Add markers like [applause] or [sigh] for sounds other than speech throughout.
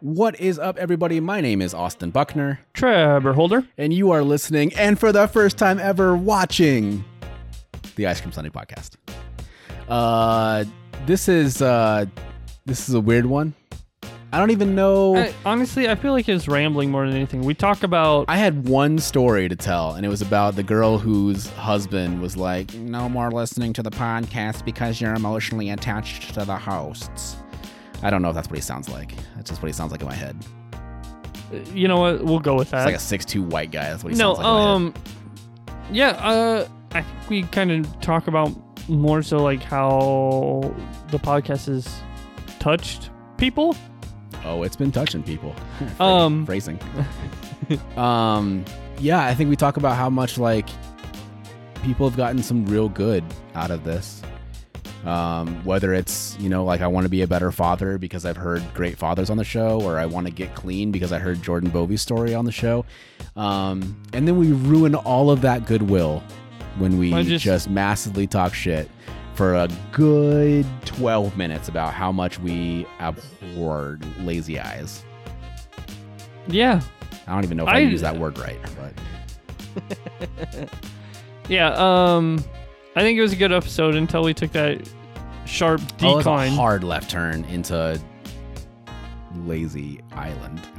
What is up, everybody? My name is Austin Buckner, Trevor Holder. and you are listening, and for the first time ever, watching the Ice Cream Sunday podcast. Uh, this is uh, this is a weird one. I don't even know. I, honestly, I feel like it's rambling more than anything. We talk about I had one story to tell, and it was about the girl whose husband was like, "No more listening to the podcast because you're emotionally attached to the hosts." I don't know if that's what he sounds like. That's just what he sounds like in my head. you know what? We'll go with that. It's like a six-two white guy. That's what he no, sounds like. in my head. um, yeah. Uh, I think we kind of talk about more so like how the podcast has touched people. Oh, it's been touching people. [laughs] Um, Phrasing. [laughs] [laughs] um, yeah, I think we talk about how much like people have gotten some real good out of this. Um, whether it's you know like I want to be a better father because I've heard great fathers on the show, or I want to get clean because I heard Jordan Bovey's story on the show, um, and then we ruin all of that goodwill when we just, just- massively talk shit for a good 12 minutes about how much we abhor lazy eyes. Yeah, I don't even know if I, I- use that word right, but [laughs] yeah. Um, I think it was a good episode until we took that sharp oh, decline. hard left turn into lazy island. [laughs]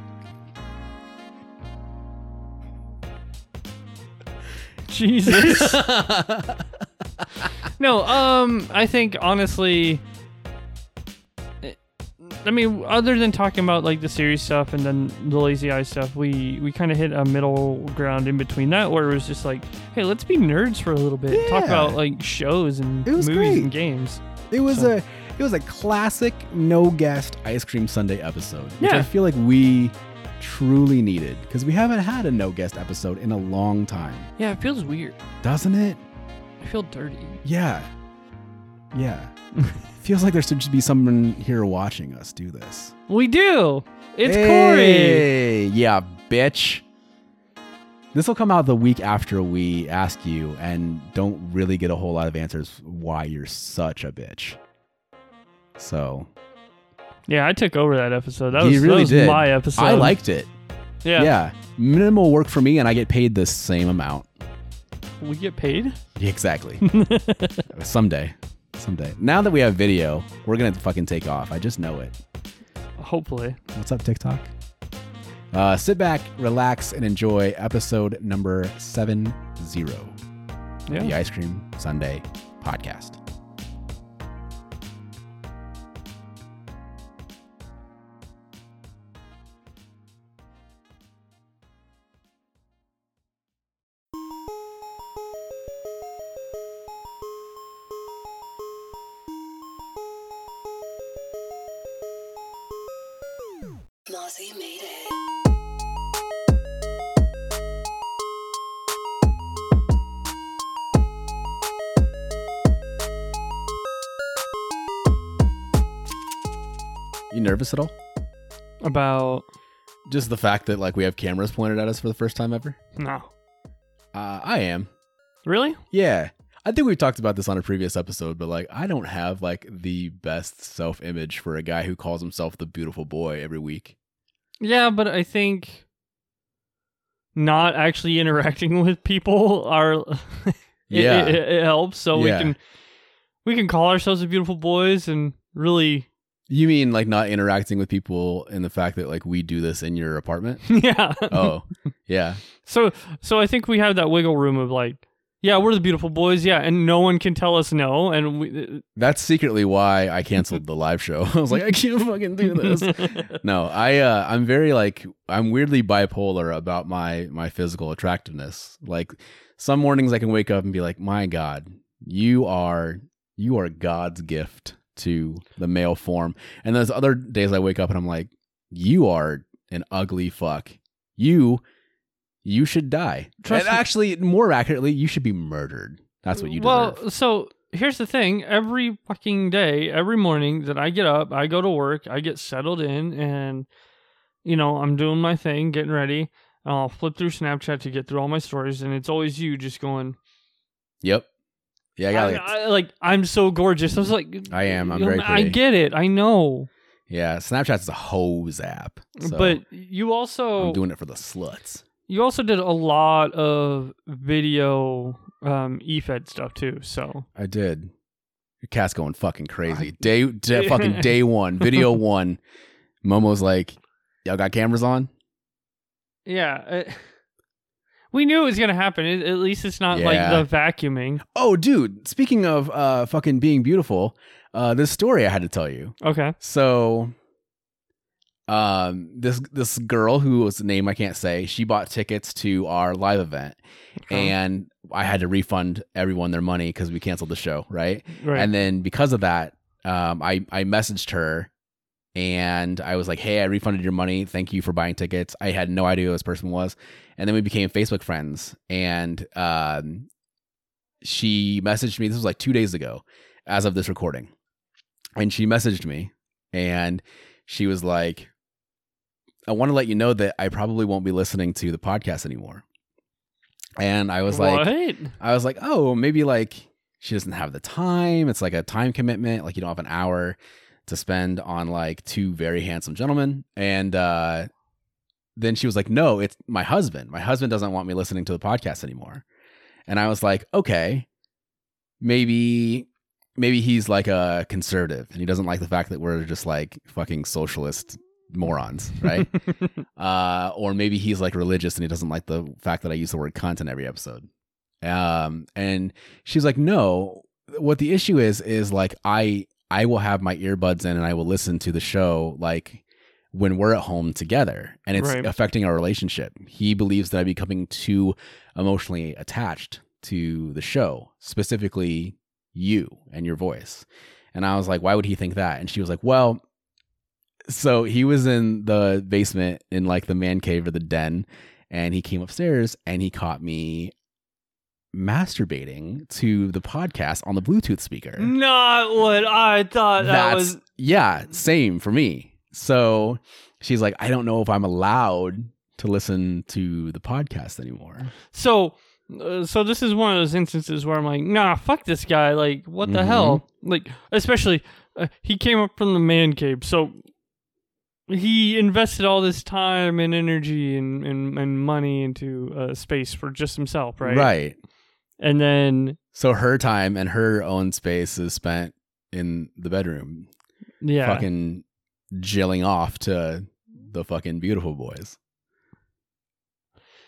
Jesus. [laughs] no, um, I think honestly, I mean, other than talking about like the serious stuff and then the lazy eye stuff, we we kind of hit a middle ground in between that, where it was just like, hey, let's be nerds for a little bit, talk about like shows and movies great. and games. It was So- a it was a classic no guest ice cream Sunday episode, which I feel like we truly needed because we haven't had a no guest episode in a long time, Yeah, it feels weird. doesn't it? I feel dirty. Yeah, yeah. [laughs] Feels like there should be someone here watching us do this. We do. It's Corey. Hey, yeah, bitch. This will come out the week after we ask you and don't really get a whole lot of answers why you're such a bitch. So Yeah, I took over that episode. That was, really that was did. my episode. I liked it. Yeah. Yeah. Minimal work for me and I get paid the same amount. We get paid. Exactly. [laughs] Someday. Someday. Now that we have video, we're gonna fucking take off. I just know it. Hopefully. What's up, TikTok? Uh, sit back, relax, and enjoy episode number seven zero. Yeah. the Ice Cream Sunday podcast. Nervous at all? About Just the fact that like we have cameras pointed at us for the first time ever. no. Uh, I am. Really? Yeah. I think we've talked about this on a previous episode, but like I don't have like the best self image for a guy who calls himself the beautiful boy every week. Yeah, but I think not actually [laughs] interacting with people are [laughs] it, Yeah. it, it helps. So Yeah. we can we can call ourselves the beautiful boys and really You mean like not interacting with people in the fact that like we do this in your apartment? [laughs] yeah. Oh, yeah. So so I think we have that wiggle room of like yeah, we're the beautiful boys, yeah, and no one can tell us no and we That's secretly why I canceled the live show. [laughs] I was like, I can't fucking do this. [laughs] no, I uh, I'm very like I'm weirdly bipolar about my my physical attractiveness. Like some mornings I can wake up and be like, "My God, you are you are God's gift to the male form," and there's other days I wake up and I'm like, "You are an ugly fuck. You you should die." Trust and me- actually, more accurately, you should be murdered. That's what you deserve. well, so here's the thing: every fucking day, every morning that I get up, I go to work, I get settled in, and you know I'm doing my thing, getting ready. and I'll flip through Snapchat to get through all my stories, and it's always you just going. Yep. Yeah, I got I, like I- like I'm so gorgeous. I was like, I am. I'm know, very I get it. I know. Yeah, Snapchat's a hose app. So but you also I'm doing it for the sluts. you also did a lot of video um EFED stuff too. So I did. Your cat's going fucking crazy. Day, [laughs] day fucking day one, video [laughs] one. Momo's like, y'all got cameras on? yeah, uh, [laughs] we knew it was gonna happen. At at least it's not like the vacuuming. Oh, dude. Speaking of uh fucking being beautiful, uh this story I had to tell you. Okay. So um this this girl who was the name I can't say, she bought tickets to our live event Okay. and I had to refund everyone their money because we canceled the show, right? right. And then because of that, um, I I messaged her and I was like, "Hey, I refunded your money. Thank you for buying tickets." I had no idea who this person was, and then we became Facebook friends. And um, she messaged me. This was like two days ago, as of this recording, and she messaged me, and she was like, "I want to let you know that I probably won't be listening to the podcast anymore." And I was like, what? I was like, oh, maybe like she doesn't have the time. It's like a time commitment. Like you don't have an hour to spend on like two very handsome gentlemen. And uh, then she was like, no, it's my husband. My husband doesn't want me listening to the podcast anymore. And I was like, okay, maybe maybe he's like a conservative and he doesn't like the fact that we're just like fucking socialist morons, right? [laughs] uh, or maybe he's like religious and he doesn't like the fact that I use the word cunt in every episode. Um, and she's like, no, what the issue is is like I I will have my earbuds in and I will listen to the show like when we're at home together and it's Right. affecting our relationship. He believes that I'm becoming too emotionally attached to the show, specifically you and your voice. And I was like, why would he think that? And she was like, well, so he was in the basement in like the man cave or the den and he came upstairs and he caught me masturbating to the podcast on the bluetooth speaker Not what I thought that that's was. yeah same for me so she's like i don't know if i'm allowed to listen to the podcast anymore So, uh, so this is one of those instances where I'm like, nah, fuck this guy. Like, what the Mhm. hell? Like, especially uh, he came up from the man cave, so he invested all this time and energy and and, and money into uh, space for just himself, right? right And then, so her time and her own space is spent in the bedroom yeah, fucking jilling off to the fucking beautiful boys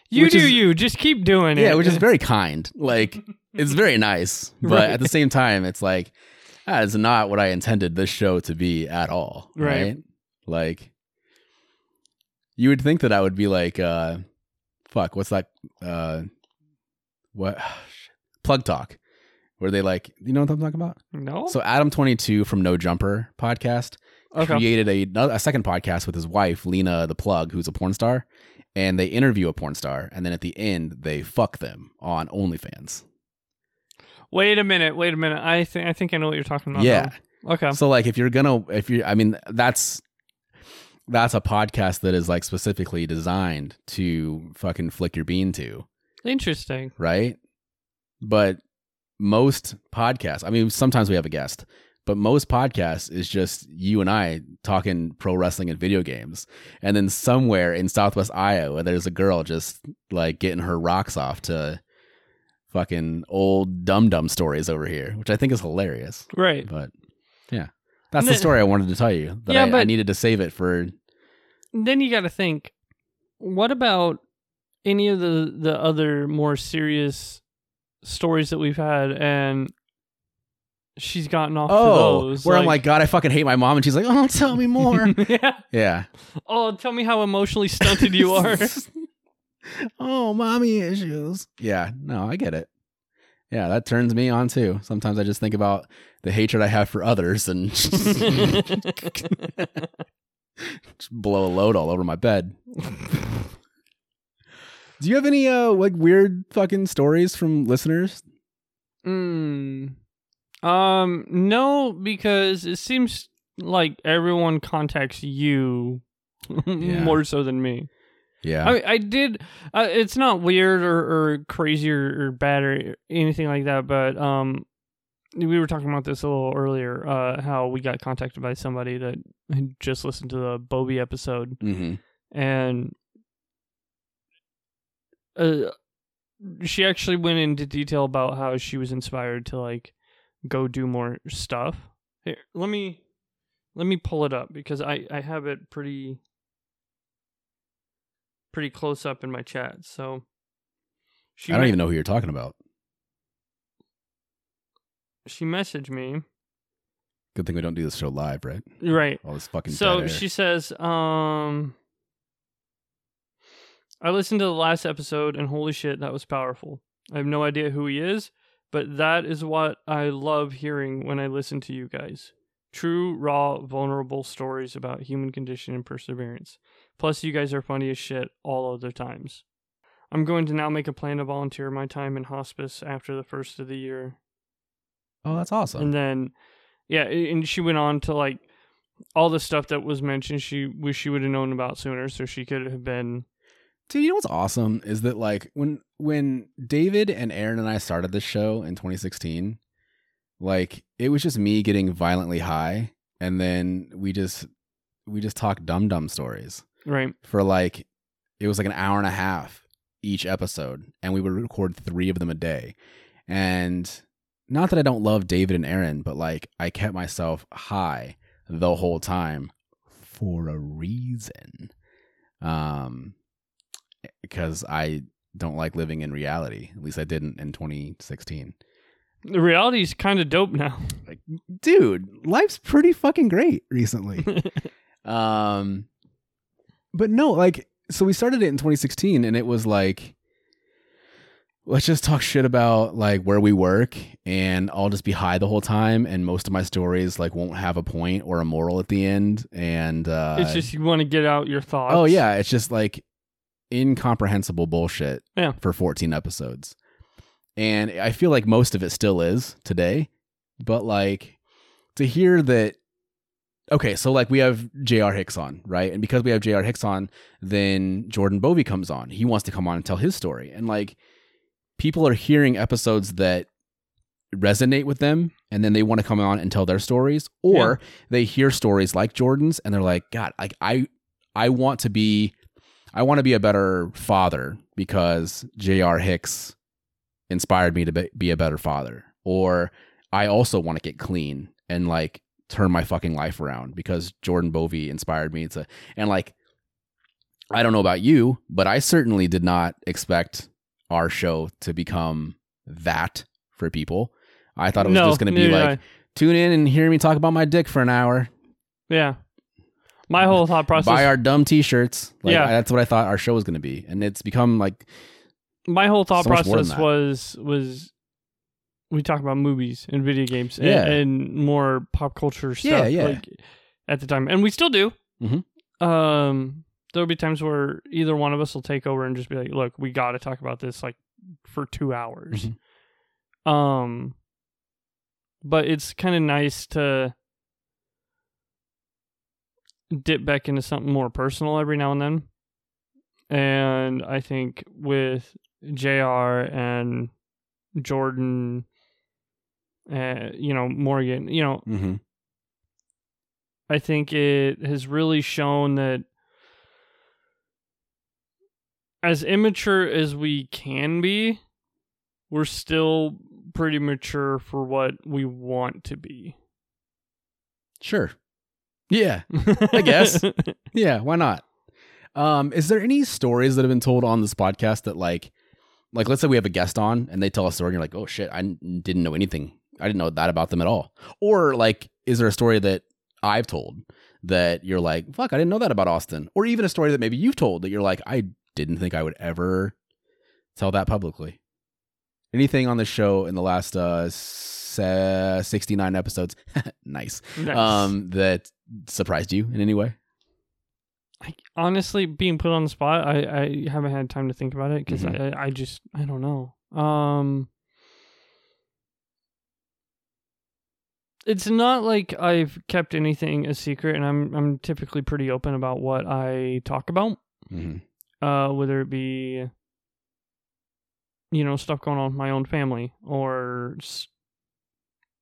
you which do is- you. Just keep doing it. Yeah, which is [laughs] very kind. Like it's very [laughs] nice, but Right. at the same time, it's like that is not what I intended this show to be at all. Right. Right? Like you would think that I would be like, uh fuck, what's that? Uh what? Plug talk, where they like, you know what I'm talking about? no. So Adam Twenty Two from No Jumper podcast okay. created a, a second podcast with his wife Lena the Plug, who's a porn star, and they interview a porn star, and then at the end they fuck them on OnlyFans. Wait a minute. Wait a minute. I think I think I know what you're talking about. yeah. now. Okay. So like, if you're gonna, if you, I mean, that's that's a podcast that is like specifically designed to fucking flick your bean to, Interesting. right? But most podcasts, I mean, sometimes we have a guest, but most podcasts is just you and I talking pro wrestling and video games. And then somewhere in Southwest Iowa, there's a girl just like getting her rocks off to fucking old dum dum stories over here, which I think is hilarious. Right. But yeah, that's Th- the story I wanted to tell you. That Yeah, I, I needed to save it for. then you got to think what about any of the the other more serious stories that we've had and she's gotten off Oh, to those where I'm like, God, I fucking hate my mom, and she's like, Oh, tell me [laughs] more. yeah yeah. oh tell me how emotionally stunted you are [laughs] oh, mommy issues. Yeah, no, I get it. Yeah, that turns me on too. Sometimes I just think about the hatred I have for others and [laughs] just blow a load all over my bed. Do you have any uh like weird fucking stories from listeners? mm. um no because it seems like everyone contacts you [laughs] Yeah. more so than me Yeah. I, I did. Uh, it's not weird or, or crazy or, or bad or anything like that, but um, we were talking about this a little earlier. Uh, how we got contacted by somebody that had just listened to the Bobby episode, Mm-hmm. and uh, she actually went into detail about how she was inspired to like go do more stuff. Here, let me let me pull it up because I I have it pretty pretty close up in my chat. So she I don't me- even know who you're talking about. she messaged me Good thing we don't do this show live, right? right. All this fucking So she says, um, I listened to the last episode and holy shit, that was powerful. I have no idea who he is, but that is what I love hearing when I listen to you guys. True, raw, vulnerable stories about human condition and perseverance. Plus, you guys are funny as shit all other times. I'm going to now make a plan to volunteer my time in hospice after the first of the year oh, that's awesome. and then yeah and she went on to like all the stuff that was mentioned she wish she would have known about sooner so she could have been Dude, you know what's awesome is that like when when David and Aaron and I started this show in 2016, like it was just me getting violently high, and then we just we just talked dumb dumb stories right for like it was like an hour and a half each episode, and we would record three of them a day, and not that I don't love David and Aaron, but like I kept myself high the whole time for a reason. Um because I don't like living in reality. At least I didn't in 2016. the reality's kind of dope now [laughs] Like, Dude, life's pretty fucking great recently. [laughs] um but no, like so we started it in 2016 and it was like let's just talk shit about like where we work and I'll just be high the whole time and most of my stories like won't have a point or a moral at the end and uh it's just you want to get out your thoughts Oh yeah, it's just like incomprehensible bullshit Yeah. for 14 episodes. And I feel like most of it still is today, but like to hear that okay, so like we have JR Hicks on, right? And because we have JR Hicks on, then Jordan Bovey comes on. He wants to come on and tell his story. And like people are hearing episodes that resonate with them and then they want to come on and tell their stories or they hear stories like Jordan's and they're like, God, like I I want to be I want to be a better father because J.R. Hicks inspired me to be, a better father. Or I also want to get clean and like turn my fucking life around because Jordan Bovey inspired me to and like I don't know about you, but I certainly did not expect our show to become that for people. I thought it was no, just going to be like tune in and hear me talk about my dick for an hour. Yeah my whole thought process Buy our dumb t-shirts. Like, Yeah. That's what I thought our show was going to be, and it's become like my whole thought So much more than process was was we talk about movies and video games and, Yeah. and more pop culture stuff Yeah, yeah. like at the time and we still do Mhm. um there'll be times where either one of us will take over and just be like look we got to talk about this like for two hours Mhm. um but it's kind of nice to dip back into something more personal every now and then. And i think with jr and jordan uh, you know morgan you know hmm I think it has really shown that as immature as we can be, we're still pretty mature for what we want to be. sure, yeah, I guess. [laughs] yeah. Why not? Um, is there any stories that have been told on this podcast that like, like let's say we have a guest on and they tell a story and you're like, oh shit, I didn't know anything. I didn't know that about them at all. Or like, is there a story that I've told that you're like, fuck, I didn't know that about Austin? Or even a story that maybe you've told that you're like, I didn't think I would ever tell that publicly. Anything on the show in the last uh, 69 episodes, [laughs] nice, Nice. um, that surprised you in any way? I, honestly, being put on the spot, I, I haven't had time to think about it because Mhm. I, I just I don't know. Um, it's not like I've kept anything a secret, and I'm I'm typically pretty open about what I talk about. Mm-hmm. uh, whether it be you know stuff going on with my own family or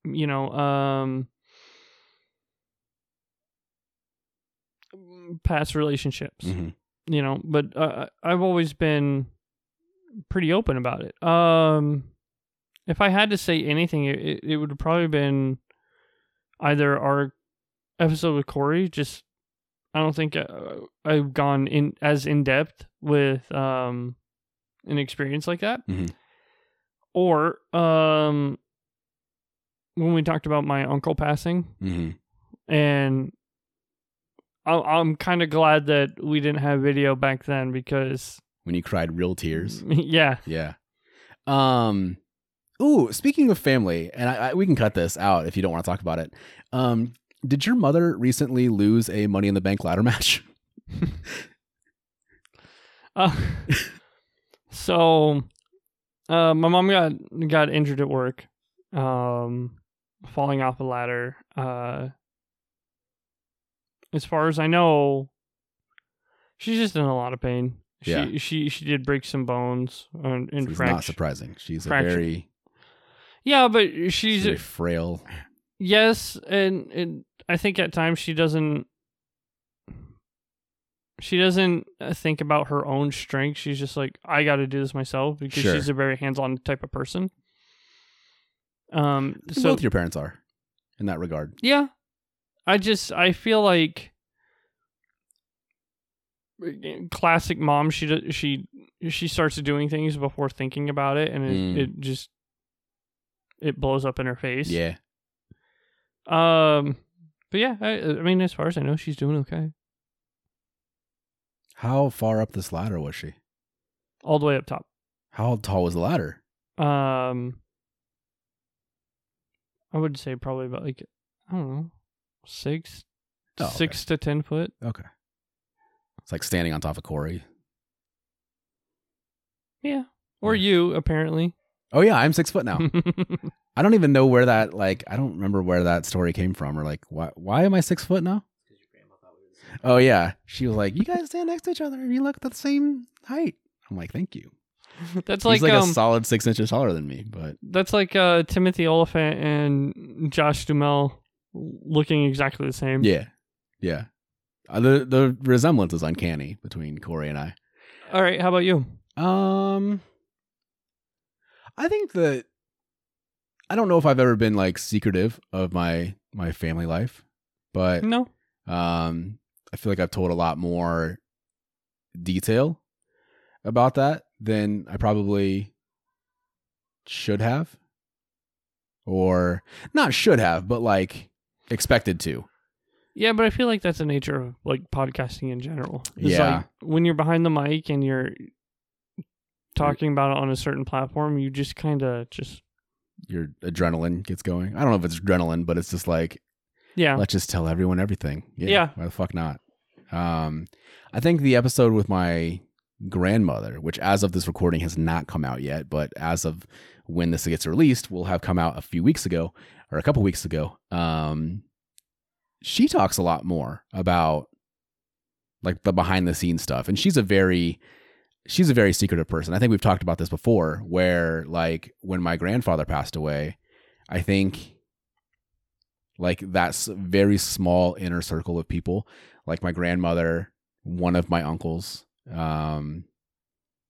you know, um, past relationships, Mhm. you know, but uh, I've always been pretty open about it. Um, if I had to say anything, it, it would have probably been either our episode with Corey. Just I don't think uh, I've gone in as in depth with um an experience like that, mm-hmm. or um when we talked about my uncle passing, mm-hmm. and I- I'm kind of glad that we didn't have video back then because When you cried real tears. [laughs] yeah, Yeah. Um. Ooh, speaking of family, and I, I, we can cut this out if you don't want to talk about it. Um, did your mother recently lose a Money in the Bank ladder match? [laughs] Uh, so, uh, my mom got got injured at work, um, falling off a ladder. Uh, as far as I know, she's just in a lot of pain. She Yeah. she she did break some bones and, and It's not surprising. She's a very, Yeah, but she's she's very frail. yes, and and I think at times she doesn't. She doesn't uh, think about her own strength. She's just like, I got to do this myself because Sure. she's a very hands-on type of person. Um. So both your parents are in that regard. yeah, I just I feel like classic mom. She she she starts doing things before thinking about it, and it, Mm. it just it blows up in her face. Yeah. Um, but yeah, I, I mean, as far as I know, she's doing okay. How far up this ladder was she? All the way up top. How tall was the ladder? Um, I would say probably about like I don't know, six, Oh, okay. six to ten foot. Okay. It's like standing on top of Corey. Yeah, or Yeah. you apparently. Oh yeah, I'm six foot now. [laughs] I don't even know where that like I don't remember where that story came from or like why why am I six foot now? Oh yeah, she was like, "You guys stand next to each other. You look the same height." I'm like, "Thank you." [laughs] that's He's like, like um, a solid six inches taller than me, but that's like uh Timothy Olyphant and Josh Duhamel looking exactly the same. yeah, yeah. Uh, the the resemblance is uncanny between Corey and I. All right, how about you? Um, I think that I don't know if I've ever been like secretive of my my family life, but No. Um, I feel like I've told a lot more detail about that than I probably should have, or not should have, but like expected to. Yeah, but I feel like that's the nature of like podcasting in general. It's Yeah. like when you're behind the mic and you're talking about it on a certain platform, you just kind of just Your adrenaline gets going. I don't know if it's adrenaline, but it's just like yeah. let's just tell everyone everything. Yeah, Yeah. Why the fuck not? Um, I think the episode with my grandmother, which as of this recording has not come out yet, but as of when this gets released, will have come out a few weeks ago or a couple weeks ago. Um, she talks a lot more about like the behind the scenes stuff, and she's a very she's a very secretive person. I think we've talked about this before, where like when my grandfather passed away, I think like that's very small inner circle of people like my grandmother one of my uncles um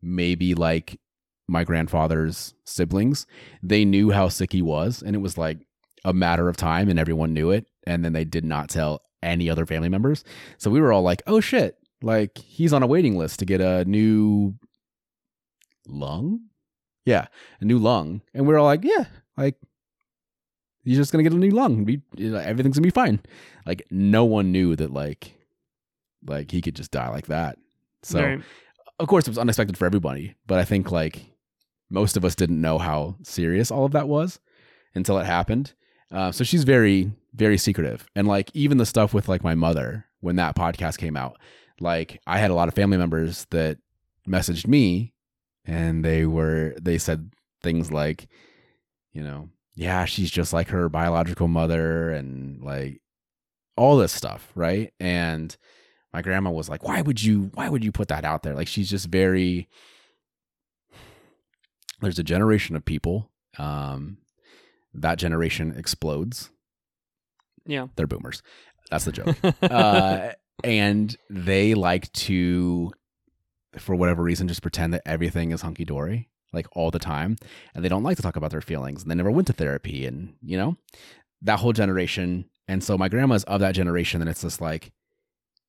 maybe like my grandfather's siblings they knew how sick he was and it was like a matter of time and everyone knew it and then they did not tell any other family members so we were all like oh shit like he's on a waiting list to get a new lung yeah a new lung and we are all like yeah like he's just gonna get a new lung. Be, everything's gonna be fine. Like no one knew that like like he could just die like that. So Right. of course it was unexpected for everybody, but I think like most of us didn't know how serious all of that was until it happened. Uh, so she's very very secretive, and like even the stuff with like my mother when that podcast came out, like I had a lot of family members that messaged me, and they were they said things like, you know, yeah, she's just like her biological mother, and like all this stuff, right? And my grandma was like, "Why would you? Why would you put that out there? Like she's just very." There's a generation of people um, that generation explodes. Yeah. They're boomers. That's the joke. [laughs] uh, and they like to, for whatever reason, just pretend that everything is hunky dory, like all the time. And they don't like to talk about their feelings. And they never went to therapy. And, you know, that whole generation. And so my grandma's of that generation. And it's just like,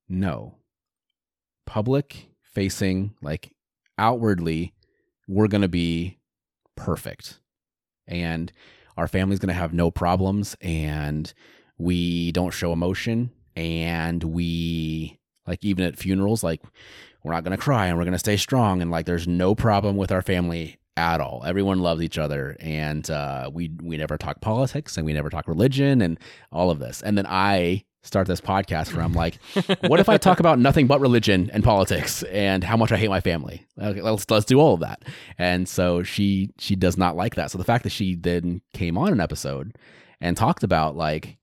no, public facing, like outwardly, we're going to be perfect. And our family's going to have no problems. And we don't show emotion and we like even at funerals like we're not going to cry and we're going to stay strong and like there's no problem with our family at all everyone loves each other and uh, we we never talk politics and we never talk religion and all of this and then i start this podcast where i'm like what if i talk about nothing but religion and politics and how much i hate my family? Okay let's let's do all of that. And so she she does not like that. So the fact that she then came on an episode and talked about like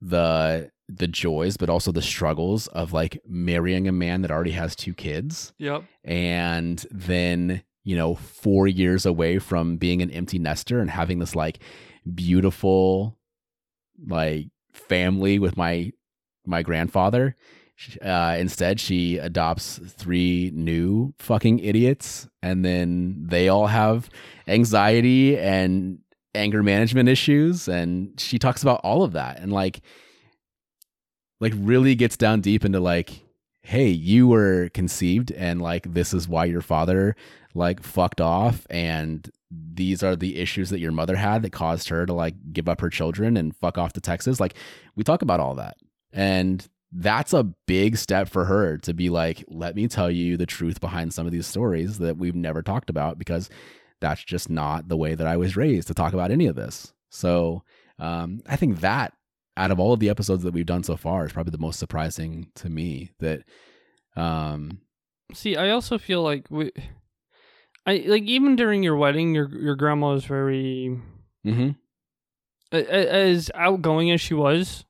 the the joys but also the struggles of like marrying a man that already has two kids Yep. and then you know 4 years away from being an empty nester and having this like beautiful like family with my my grandfather. Uh, instead she adopts three new fucking idiots and then they all have anxiety and anger management issues and she talks about all of that and like like really gets down deep into like hey you were conceived and like this is why your father like fucked off and these are the issues that your mother had that caused her to like give up her children and fuck off to Texas like we talk about all that and that's a big step for her to be like let me tell you the truth behind some of these stories that we've never talked about because that's just not the way that I was raised to talk about any of this. So um, I think that out of all of the episodes that we've done so far is probably the most surprising to me. That um, See, I also feel like we, I like even during your wedding, your your grandma was very mhm. a- as outgoing as she was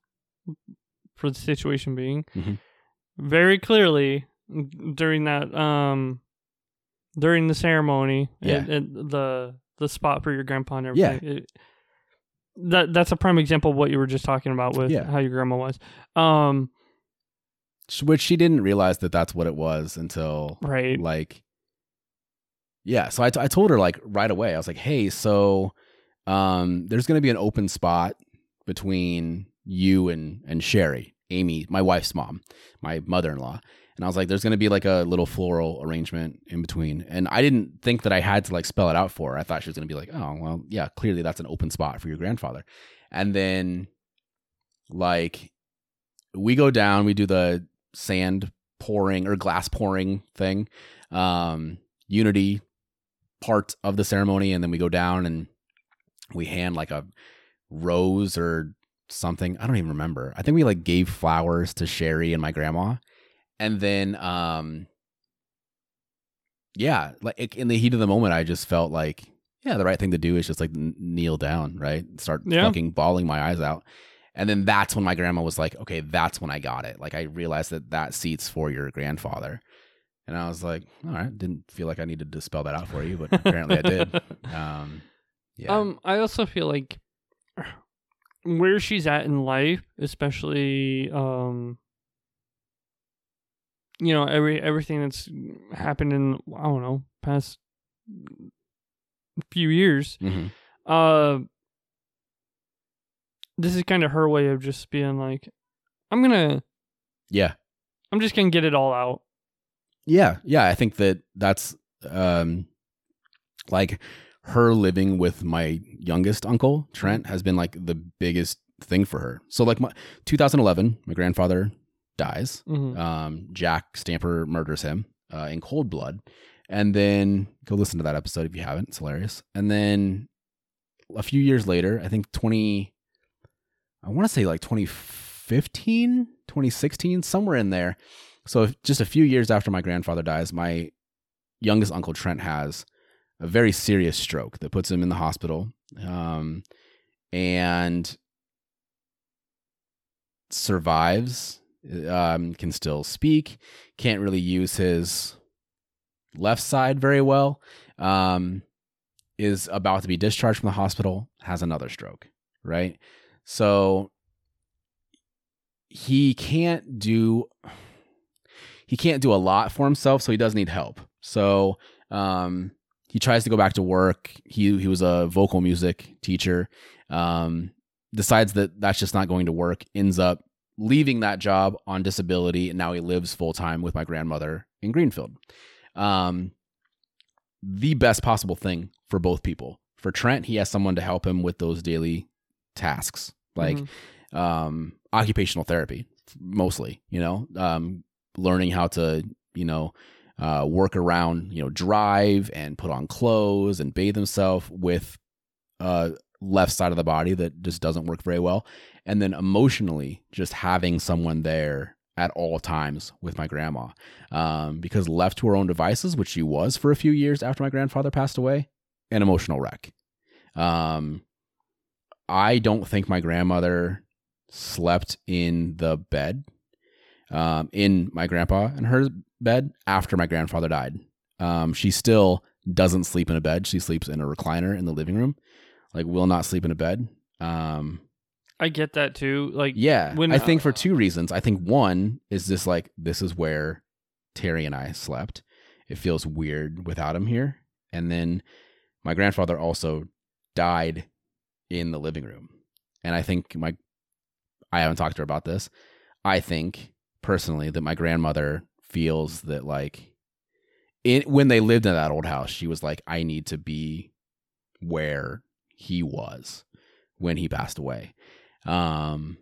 for the situation being Mhm. very clearly during that um during the ceremony Yeah. the the spot for your grandpa and Yeah. everything it- that that's a prime example of what you were just talking about with Yeah. how your grandma was um which she didn't realize that that's what it was until right like yeah so I, t- I told her like right away i was like hey so um there's gonna be an open spot between you and and sherry amy my wife's mom my mother-in-law. And i was like there's gonna be like a little floral arrangement in between. And i didn't think that i had to like spell it out for her. I thought she was gonna be like oh well yeah clearly that's an open spot for your grandfather. And then like we go down we do the sand pouring or glass pouring thing um unity part of the ceremony and then we go down and we hand like a rose or something. I don't even remember. I think we like gave flowers to sherry and my grandma. And then um yeah like in the heat of the moment i just felt like yeah the right thing to do is just like kneel down right? Start Yeah. fucking bawling my eyes out. And then that's when my grandma was like okay that's when i got it. Like i realized that that seat's for your grandfather and i was like all right didn't feel like i needed to spell that out for you but apparently i did [laughs] um yeah Um, I also feel like where she's at in life, especially um, you know, every everything that's happened in I don't know past few years. Mhm. Uh, this is kind of her way of just being like, I'm gonna, yeah I'm just gonna get it all out. Yeah, yeah, I think that that's um like her living with my youngest uncle Trent has been like the biggest thing for her. So like my 2011, my grandfather dies. Mhm. Um Jack Stamper murders him uh in cold blood. And then go listen to that episode if you haven't. It's hilarious. And then a few years later, I think 20 I want to say like 2015, 2016, somewhere in there. So just a few years after my grandfather dies, my youngest uncle Trent has a very serious stroke that puts him in the hospital, um, and survives. Um, can still speak. Can't really use his left side very well. Um, is about to be discharged from the hospital, has another stroke, right? So he can't do he can't do a lot for himself, so he does need help. So um, he tries to go back to work. He he was a vocal music teacher. Um, decides that that's just not going to work. Ends up leaving that job on disability, and now he lives full time with my grandmother in Greenfield. Um, the best possible thing for both people. For Trent, he has someone to help him with those daily tasks, like Mhm. um, occupational therapy, mostly. You know, um, learning how to you know uh, work around you know drive and put on clothes and bathe himself with uh left side of the body that just doesn't work very well. And then emotionally just having someone there at all times with my grandma um, because left to her own devices which she was for a few years after my grandfather passed away an emotional wreck. Um, i don't think my grandmother slept in the bed um, in my grandpa and her bed after my grandfather died. Um, she still doesn't sleep in a bed. She sleeps in a recliner in the living room. Like, will not sleep in a bed. Um, I get that too. Like, yeah, When- I think for two reasons. I think one is just like this is where Terry and I slept. It feels weird without him here. And then my grandfather also died in the living room. And I think my I haven't talked to her about this. I think personally that my grandmother feels that like it when they lived in that old house, she was like, I need to be where he was when he passed away. Um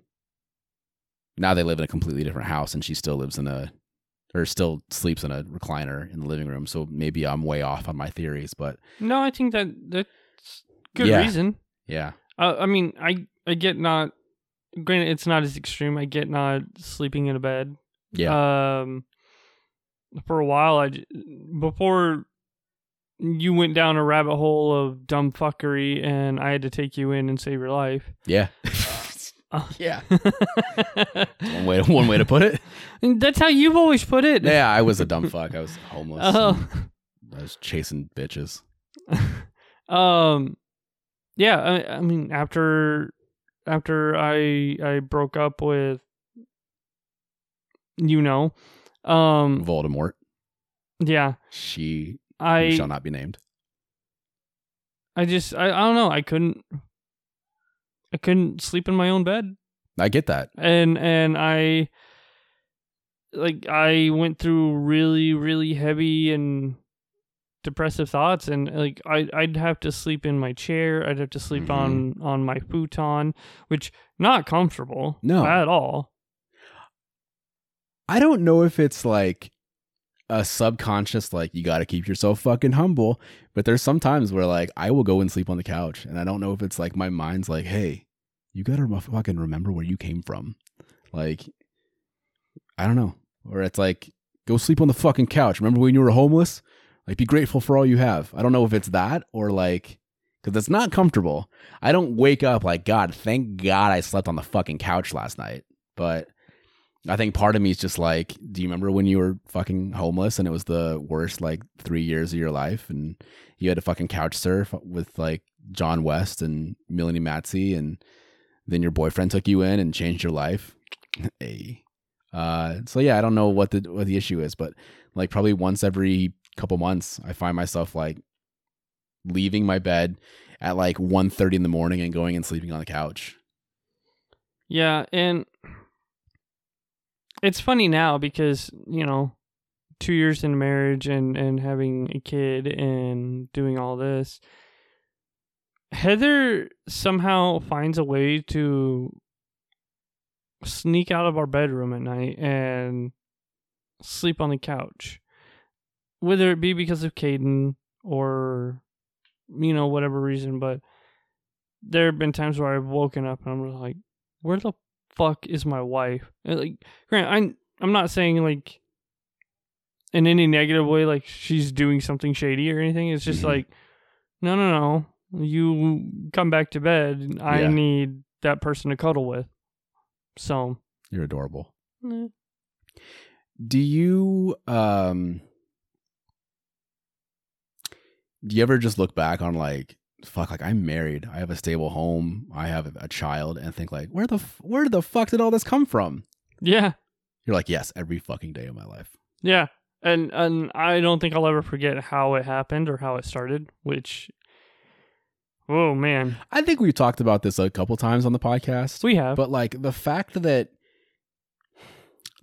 now they live in a completely different house and she still lives in a or still sleeps in a recliner in the living room. So maybe I'm way off on my theories, but no, I think that that's good Yeah. reason. yeah. Uh, I mean, I I get not. Granted, it's not as extreme. I get not sleeping in a bed. Yeah. Um, for a while, I before you went down a rabbit hole of dumb fuckery, and I had to take you in and save your life. yeah. Uh, [laughs] [laughs] yeah. [laughs] One way one way to put it. That's how you've always put it. Yeah, I was a dumb fuck. I was homeless. Oh. I was chasing bitches. um, yeah. I, I mean, after after I I broke up with you know, um, Voldemort. yeah, She I shall not be named. I just I, I don't know. I couldn't I couldn't sleep in my own bed. I get that. And and I like I went through really really heavy and depressive thoughts and like I I'd have to sleep in my chair. I'd have to sleep Mhm. on on my futon, which not comfortable No. at all. I don't know if it's like a subconscious like you got to keep yourself fucking humble, but there's some times where like I will go and sleep on the couch and I don't know if it's like my mind's like, "Hey, you got to fucking remember where you came from." Like I don't know. Or it's like go sleep on the fucking couch. Remember when you were homeless? Like be grateful for all you have. I don't know if it's that or like cuz it's not comfortable. I don't wake up like, "God, thank God I slept on the fucking couch last night." But I think part of me is just like, do you remember when you were fucking homeless and it was the worst like three years of your life and you had to fucking couch surf with like John West and Melanie Matzi and then your boyfriend took you in and changed your life? [sniffs] hey. Uh, so yeah, I don't know what the what the issue is, but like probably once every couple months, I find myself like leaving my bed at like 1.30 in the morning and going and sleeping on the couch. Yeah, and it's funny now because, you know, 2 years in marriage and and having a kid and doing all this Heather somehow finds a way to sneak out of our bedroom at night and sleep on the couch. Whether it be because of Caden or, you know, whatever reason, but there have been times where I've woken up and I'm like, where the fuck is my wife? And, like, Grant, I'm, I'm not saying like in any negative way, like she's doing something shady or anything. It's just Mhm. like, no, no, no. You come back to bed. I Yeah. need that person to cuddle with. So, You're adorable. eh. Do you um do you ever just look back on like fuck like i'm married i have a stable home i have a child and think like where the f- where the fuck did all this come from Yeah. you're like yes every fucking day of my life Yeah. And and I don't think I'll ever forget how it happened or how it started, which Oh man. i think we've talked about this a couple times on the podcast We have. but like the fact that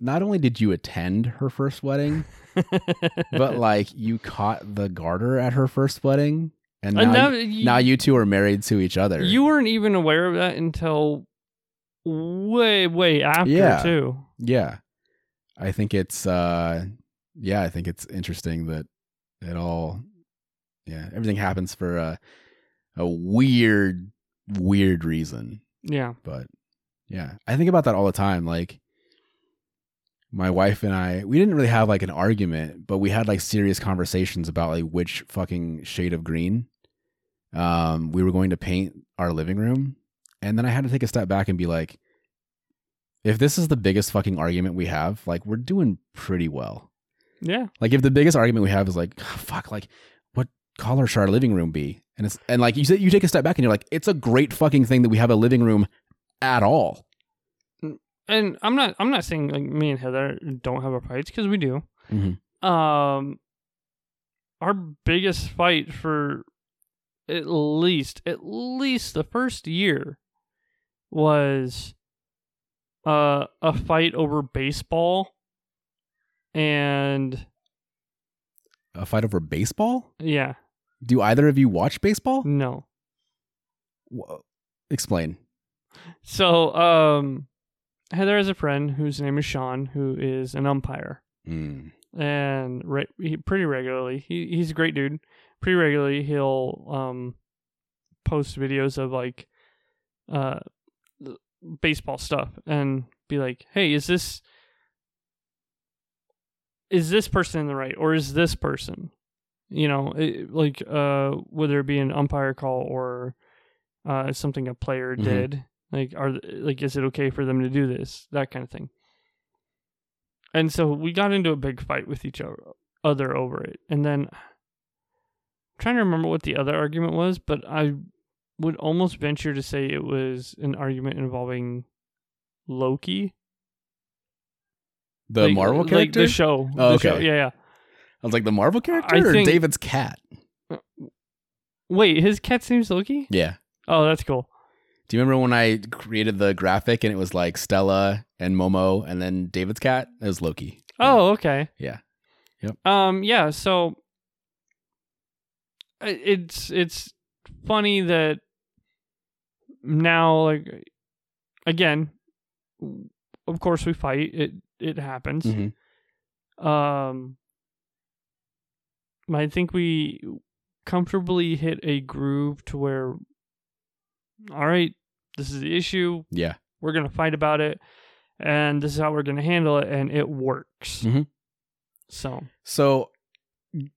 not only did you attend her first wedding [laughs] but like you caught the garter at her first wedding and now, And now you, now you two are married to each other you weren't even aware of that until way, way after Yeah. too. yeah i think it's uh yeah i think it's interesting that it all yeah everything happens for a a weird weird reason Yeah. but yeah i think about that all the time like my wife and i we didn't really have like an argument but we had like serious conversations about like which fucking shade of green um we were going to paint our living room. And then i had to take a step back and be like if this is the biggest fucking argument we have like we're doing pretty well. Yeah. like if the biggest argument we have is like [sighs] fuck like what color should our living room be? And it's and like you said you take a step back and you're like it's a great fucking thing that we have a living room at all And I'm not I'm not saying like me and Heather don't have our fights because we do. Mhm. Um our biggest fight for at least at least the first year was uh a fight over baseball and a fight over baseball? Yeah. Do either of you watch baseball? No. Explain. So um heather has a friend whose name is sean who is an umpire Mm. and re- he, pretty regularly he he's a great dude pretty regularly he'll um post videos of like uh baseball stuff and be like hey is this is this person in the right or is this person you know it, like uh whether it be an umpire call or uh something a player Mhm. did like are like is it okay for them to do this? That kind of thing. And so we got into a big fight with each other over it. And then I'm trying to remember what the other argument was but i would almost venture to say it was an argument involving loki. The Like- marvel like character? the show. Oh, the show. okay. yeah yeah. I was like the marvel character I or think- david's cat? Uh, wait his cat's name's loki? Yeah. Oh that's cool do you remember when i created the graphic and it was like stella and momo and then david's cat it was loki oh okay Yeah. Yep. um yeah so it's it's funny that now like again of course we fight it it happens Mhm. um i think we comfortably hit a groove to where all right this is the issue yeah we're gonna fight about it and this is how we're gonna handle it and it works Mhm. so So,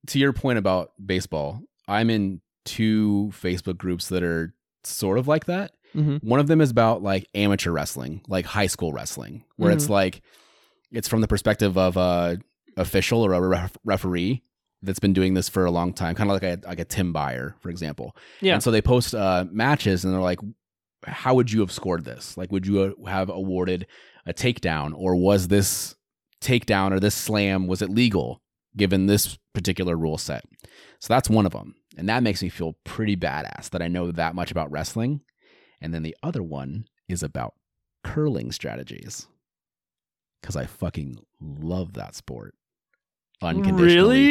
to your point about baseball, I'm in two Facebook groups that are sort of like that. Mhm. One of them is about like amateur wrestling, like high school wrestling, where it's like it's from the perspective of a official or a ref- referee that's been doing this for a long time, kind of like a like a Tim Byer, for example. Yeah. And so they post uh, matches, and they're like, "How would you have scored this? Like, would you have awarded a takedown, or was this takedown or this slam was it legal given this particular rule set?" So that's one of them, and that makes me feel pretty badass that I know that much about wrestling. And then the other one is about curling strategies because I fucking love that sport. Unconditionally.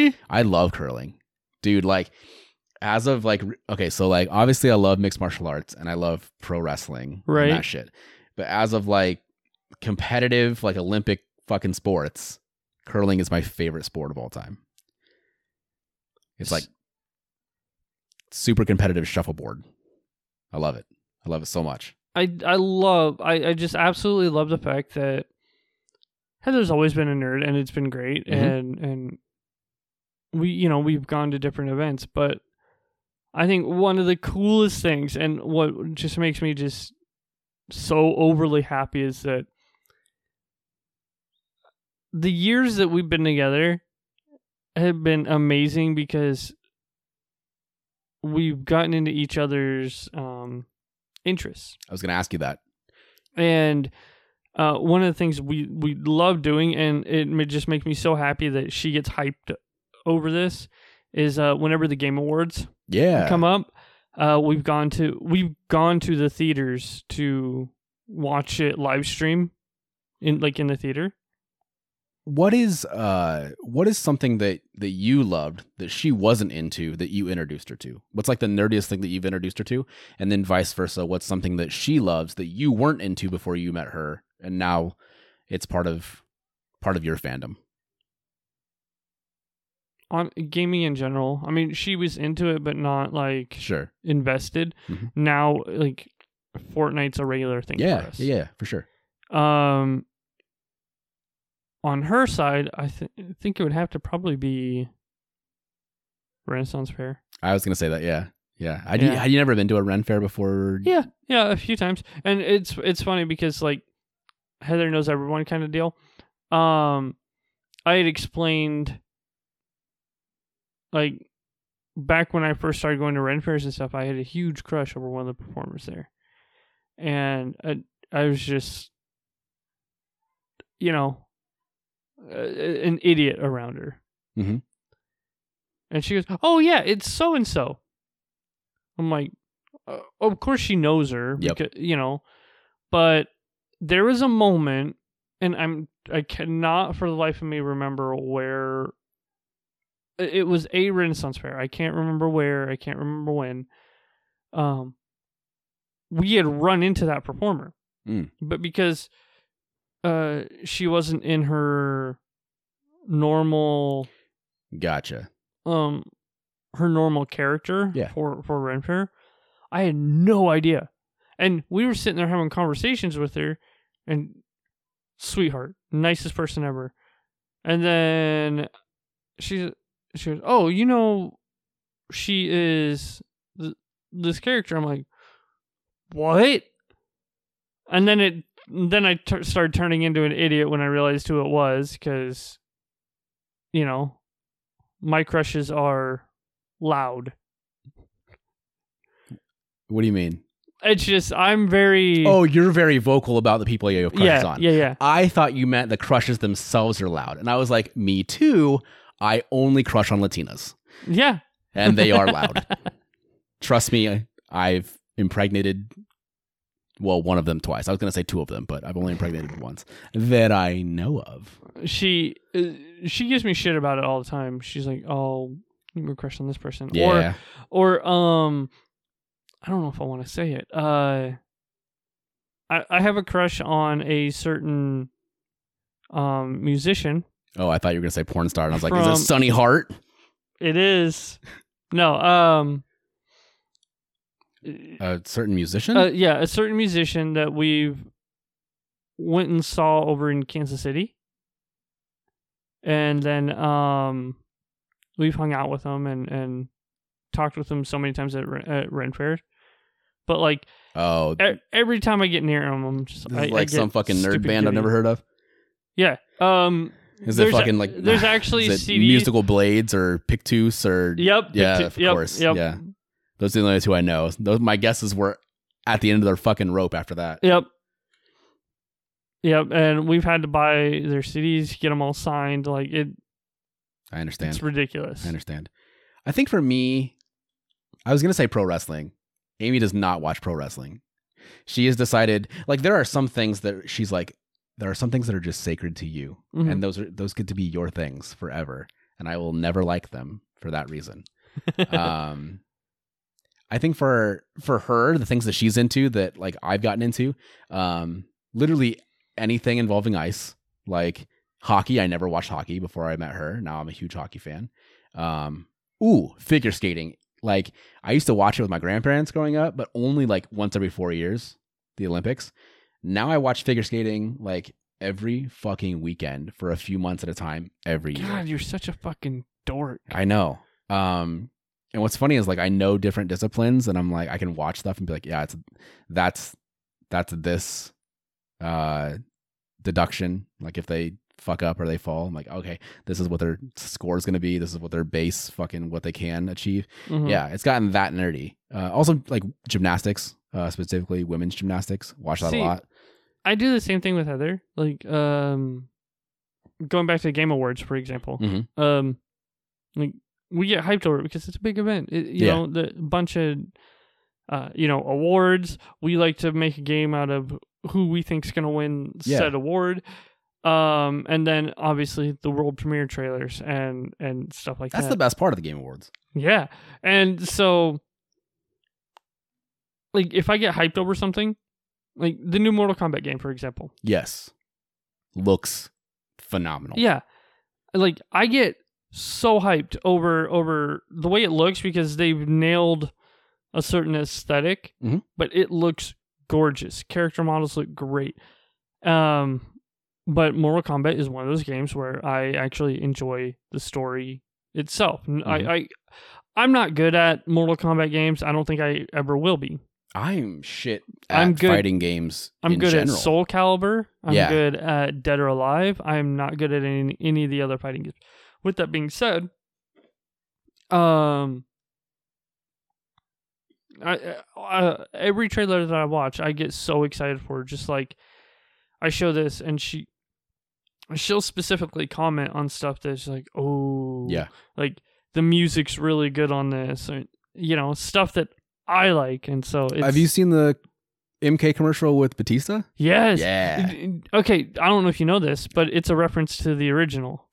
really I love curling. Dude, like as of like okay, so like obviously I love mixed martial arts and I love pro wrestling and Right. that shit. But as of like competitive like Olympic fucking sports, curling is my favorite sport of all time. It's like super competitive shuffleboard. I love it. I love it so much. I I love I, I just absolutely love the fact that Heather's always been a nerd and it's been great Mhm. and and we you know we've gone to different events but I think one of the coolest things and what just makes me just so overly happy is that the years that we've been together have been amazing because we've gotten into each other's um interests. I was going to ask you that. and uh, one of the things we we love doing, and it just makes me so happy that she gets hyped over this, is uh, whenever the Game Awards Yeah. come up, uh, we've gone to we've gone to the theaters to watch it live stream in like in the theater. What is uh what is something that that you loved that she wasn't into that you introduced her to? What's like the nerdiest thing that you've introduced her to? And then vice versa, what's something that she loves that you weren't into before you met her and now it's part of part of your fandom? On gaming in general, I mean, she was into it, but not like Sure. invested. Mhm. Now, like Fortnite's a regular thing Yeah, for yeah, for sure. Um, on her side, I th- think it would have to probably be Renaissance Fair. I was gonna say that, yeah. Yeah. Had, Yeah. You, had you never been to a Ren Fair before? Yeah, yeah, a few times, and it's it's funny because like Heather knows everyone kind of deal. Um, I had explained like back when I first started going to Ren fairs and stuff, I had a huge crush over one of the performers there, and I, I was just, you know, uh, an idiot around her. Mhm. And she goes, "Oh yeah, it's so and so." I'm like, uh, "Of course she knows her, Yep. because, you know." But there was a moment, and I'm I cannot for the life of me remember where it was a Renaissance fair. I can't remember where. I can't remember when. Um, we had run into that performer, Mm. but because uh she wasn't in her normal Gotcha. um her normal character Yeah. for for Ren Fair, I had no idea. And we were sitting there having conversations with her and sweetheart, nicest person ever. And then she she goes, "Oh, you know she is th- this character." I'm like, "What?" And then it then I t- started turning into an idiot when I realized who it was cuz you know, my crushes are loud. What do you mean? It's just I'm very Oh, you're very vocal about the people you have crushes yeah on. yeah yeah I thought you meant the crushes themselves are loud. And I was like, me too. I only crush on Latinas. yeah And they are [laughs] loud. Trust me, I've impregnated well, one of them twice. I was gonna say two of them, but I've only impregnated once. That I know of. she uh, she gives me shit about it all the time. She's like, "Oh, you're crush on this person," Yeah. or or um, I don't know if I want to say it. Uh, I I have a crush on a certain um musician. Oh, I thought you were gonna say porn star, and I was like, is From- it Sunny Heart? It is no um. A certain musician? Uh, yeah, a certain musician that we've went and saw over in Kansas City, and then um, we've hung out with him and and talked with him so many times at, Ren- at Ren fairs. But like oh, e- every time I get near him, I'm just I, is like get some fucking nerd band I've never heard of. Yeah. Um. Is There's it fucking like there's [sighs] actually CDs musical blades or Pictus or Yep. Yeah, Pic- of yep, course. Yep. Yeah. Those are the only two I know. Those my guesses were at the end of their fucking rope after that. Yep. Yep. And we've had to buy their CDs, get them all signed. Like it, I understand. it's ridiculous. I understand. I think for me, I was gonna say pro wrestling. Amy does not watch pro wrestling. She has decided like there are some things that she's like there are some things that are just sacred to you, Mhm. and those are those get to be your things forever, and I will never like them for that reason. [laughs] um I think for for her, the things that she's into that like I've gotten into, um, literally anything involving ice, like hockey. I never watched hockey before I met her. Now I'm a huge hockey fan. Um, ooh, figure skating. Like I used to watch it with my grandparents growing up, but only like once every four years, the Olympics. Now I watch figure skating like every fucking weekend for a few months at a time every year. God, you're such a fucking dork. I know. Um, and what's funny is like I know different disciplines, and I'm like I can watch stuff and be like, yeah, it's that's that's this uh deduction. Like if they fuck up or they fall. I'm like, okay, this is what their score is going to be. This is what their base fucking what they can achieve. Mhm. Yeah, it's gotten that nerdy. Uh, also, like gymnastics, uh, specifically women's gymnastics. Watch that See, a lot. I do the same thing with Heather. Like, um, going back to the Game Awards, for example. Mhm. Um, like we get hyped over it because it's a big event. It, you Yeah. know, the bunch of, uh, you know, awards. We like to make a game out of who we think's gonna win Yeah. said award. Um, and then obviously the world premiere trailers and and stuff like That's that. That's the best part of the Game Awards. Yeah. And so like if I get hyped over something, like the new Mortal Kombat game, for example. Yes, looks phenomenal. Yeah. Like I get so hyped over over the way it looks because they've nailed a certain esthetic Mhm. but it looks gorgeous. Character models look great. Um but Mortal Kombat is one of those games where I actually enjoy the story itself. Mhm. I, I I'm not good at Mortal Kombat games. I don't think I ever will be. I'm shit at I'm good- fighting games. I'm good general. at Soul Calibur. I'm Yeah. good at Dead or Alive. I'm not good at any any of the other fighting games. With that being said, um, I, uh, every trailer that I watch, I get so excited for. Just like I show this, and she, she'll specifically comment on stuff that's like, oh, Yeah, like the music's really good on this, or you know, stuff that I like, and so it's, have you seen the MK commercial with Batista? Yes. Yeah, Okay, I don't know if you know this, but it's a reference to the original.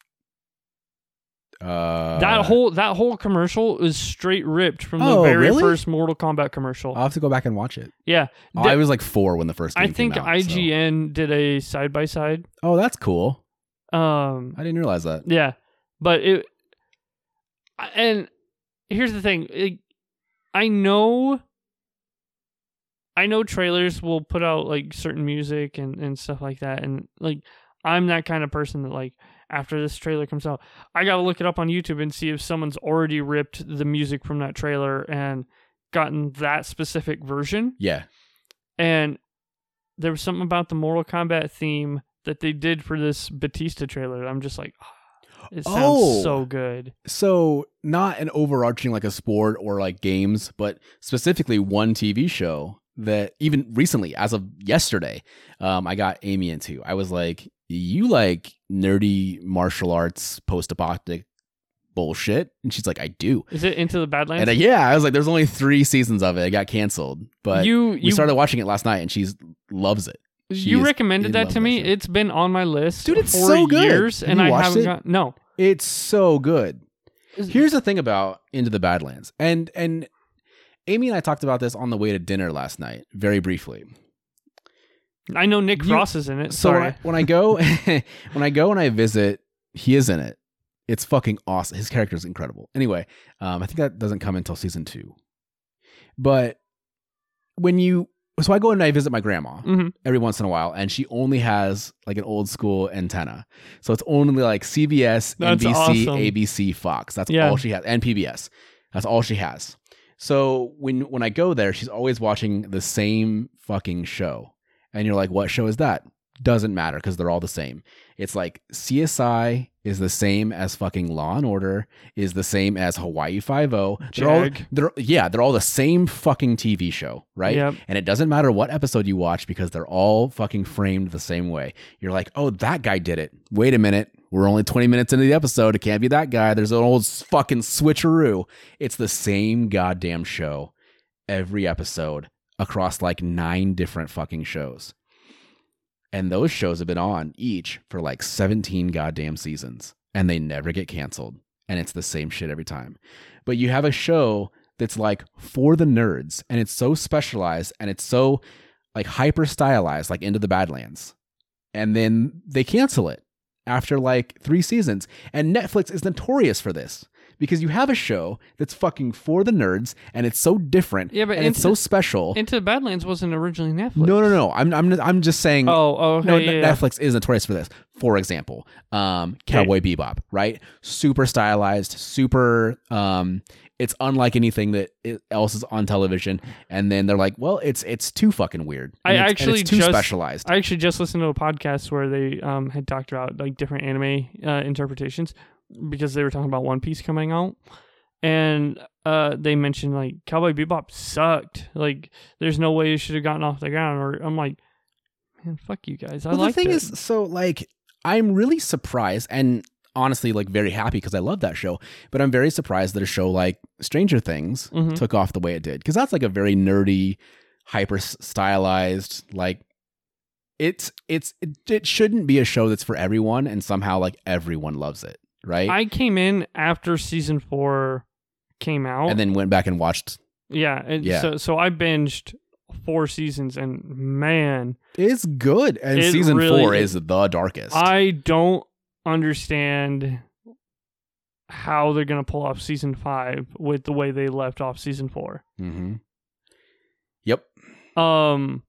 uh, that whole that whole commercial is straight ripped from the Oh, very really? first Mortal Kombat commercial. I'll have to go back and watch it. yeah, Oh, I was like four when the first. I think out, so- IGN did a side by side. Oh, that's cool. Um, I didn't realize that. yeah, but it and here's the thing: like, I know, I know trailers will put out like certain music and and stuff like that, and like I'm that kind of person that like after this trailer comes out, I gotta look it up on YouTube and see if someone's already ripped the music from that trailer and gotten that specific version. Yeah, And there was something about the Mortal Kombat theme that they did for this Batista trailer. I'm just like, "Ah, it sounds Oh. so good. so not an overarching like a sport or like games, but specifically one TV show that even recently, as of yesterday, um, I got Amy into. I was like, "You like nerdy martial arts post-apocalyptic bullshit?" And she's like, "I do." Is it Into the Badlands? And uh, yeah, I was like, "There's only three seasons of it. It got canceled, but you we you started watching it last night, and she's loves it." She you recommended that to me. that. It's been on my list Dude, it's for so good. years, Have and I haven't it? got no. It's so good. Here's the thing about Into the Badlands, and and Amy and I talked about this on the way to dinner last night, very briefly. I know Nick You- Frost is in it. So when Sorry. I, when I go [laughs] [laughs] when I go and I visit, he is in it. It's fucking awesome. His character is incredible. Anyway, um, I think that doesn't come until season two. But when you so I go and I visit my grandma Mhm. every once in a while, and she only has like an old school antenna. So it's only like CBS, That's NBC, awesome. ABC, Fox. That's Yeah. all she has, and PBS. That's all she has. So when when I go there, she's always watching the same fucking show, and you're like, "What show is that?" Doesn't matter because they're all the same. It's like CSI is the same as fucking Law and Order, is the same as Hawaii Five O. They're all they're yeah, they're all the same fucking TV show, right? Yep. And it doesn't matter what episode you watch because they're all fucking framed the same way. You're like, oh, that guy did it. Wait a minute. We're only 20 minutes into the episode. It can't be that guy. There's an old fucking switcheroo. It's the same goddamn show every episode across like nine different fucking shows. And those shows have been on each for like 17 goddamn seasons and they never get canceled. And it's the same shit every time. But you have a show that's like for the nerds and it's so specialized and it's so like hyper stylized, like Into the Badlands. And then they cancel it after like three seasons. And Netflix is notorious for this because you have a show that's fucking for the nerds and it's so different Yeah, but and it's so special. Into the Badlands wasn't originally Netflix. no, no, no. I'm I'm I'm just saying Oh, oh, okay, no, yeah, N- yeah. Netflix is notorious for this. For example, um, Cowboy Bebop, right? Super stylized, super. Um, it's unlike anything that else is on television. And then they're like, "Well, it's it's too fucking weird. I And it's- and actually too just- specialized." I actually just listened to a podcast where they um, had talked about like different anime uh, interpretations because they were talking about One Piece coming out, and uh, they mentioned like Cowboy Bebop sucked. Like, there's no way it should have gotten off the ground. Or I'm like, man, fuck you guys. I well, the thing it. is, so like, I'm really surprised and honestly like very happy because I love that show. But I'm very surprised that a show like Stranger Things Mhm. took off the way it did because that's like a very nerdy, hyper stylized like. It's it's it, it shouldn't be a show that's for everyone and somehow like everyone loves it, right? I came in after season four came out, and then went back and watched. yeah, and Yeah. so so I binged four seasons, and man, It's good, and It season really four is. is the darkest. I don't understand how they're gonna pull off season five with the way they left off season four. mm-hmm. Yep. Um.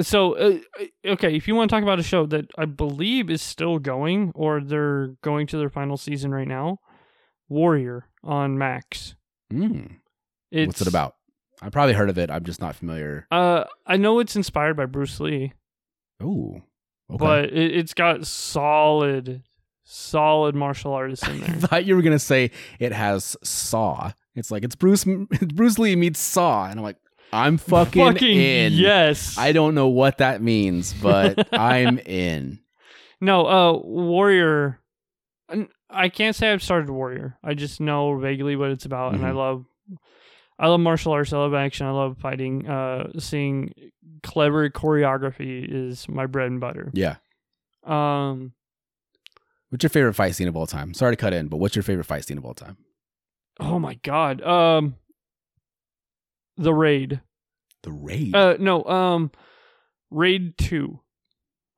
So uh, okay, if you want to talk about a show that I believe is still going, or they're going to their final season right now, Warrior on Max. Mm. It's, What's it about? I probably heard of it. I'm just not familiar. Uh, I know it's inspired by Bruce Lee, Oh, okay. but it, it's got solid, solid martial artists in [laughs] there. I thought you were gonna say it has Saw. It's like it's Bruce [laughs] Bruce Lee meets Saw, and I'm like, I'm fucking, Fucking in. yes. I don't know what that means, but [laughs] I'm in. No, uh, Warrior. I can't say I've started Warrior. I just know vaguely what it's about, and I Mhm. love, I love martial arts. I love action. I love fighting. Uh, seeing clever choreography is my bread and butter. Yeah. Um, What's your favorite fight scene of all time? Sorry to cut in, but what's your favorite fight scene of all time? oh my god. Um, the raid. The Raid. Uh, no. Um, raid two.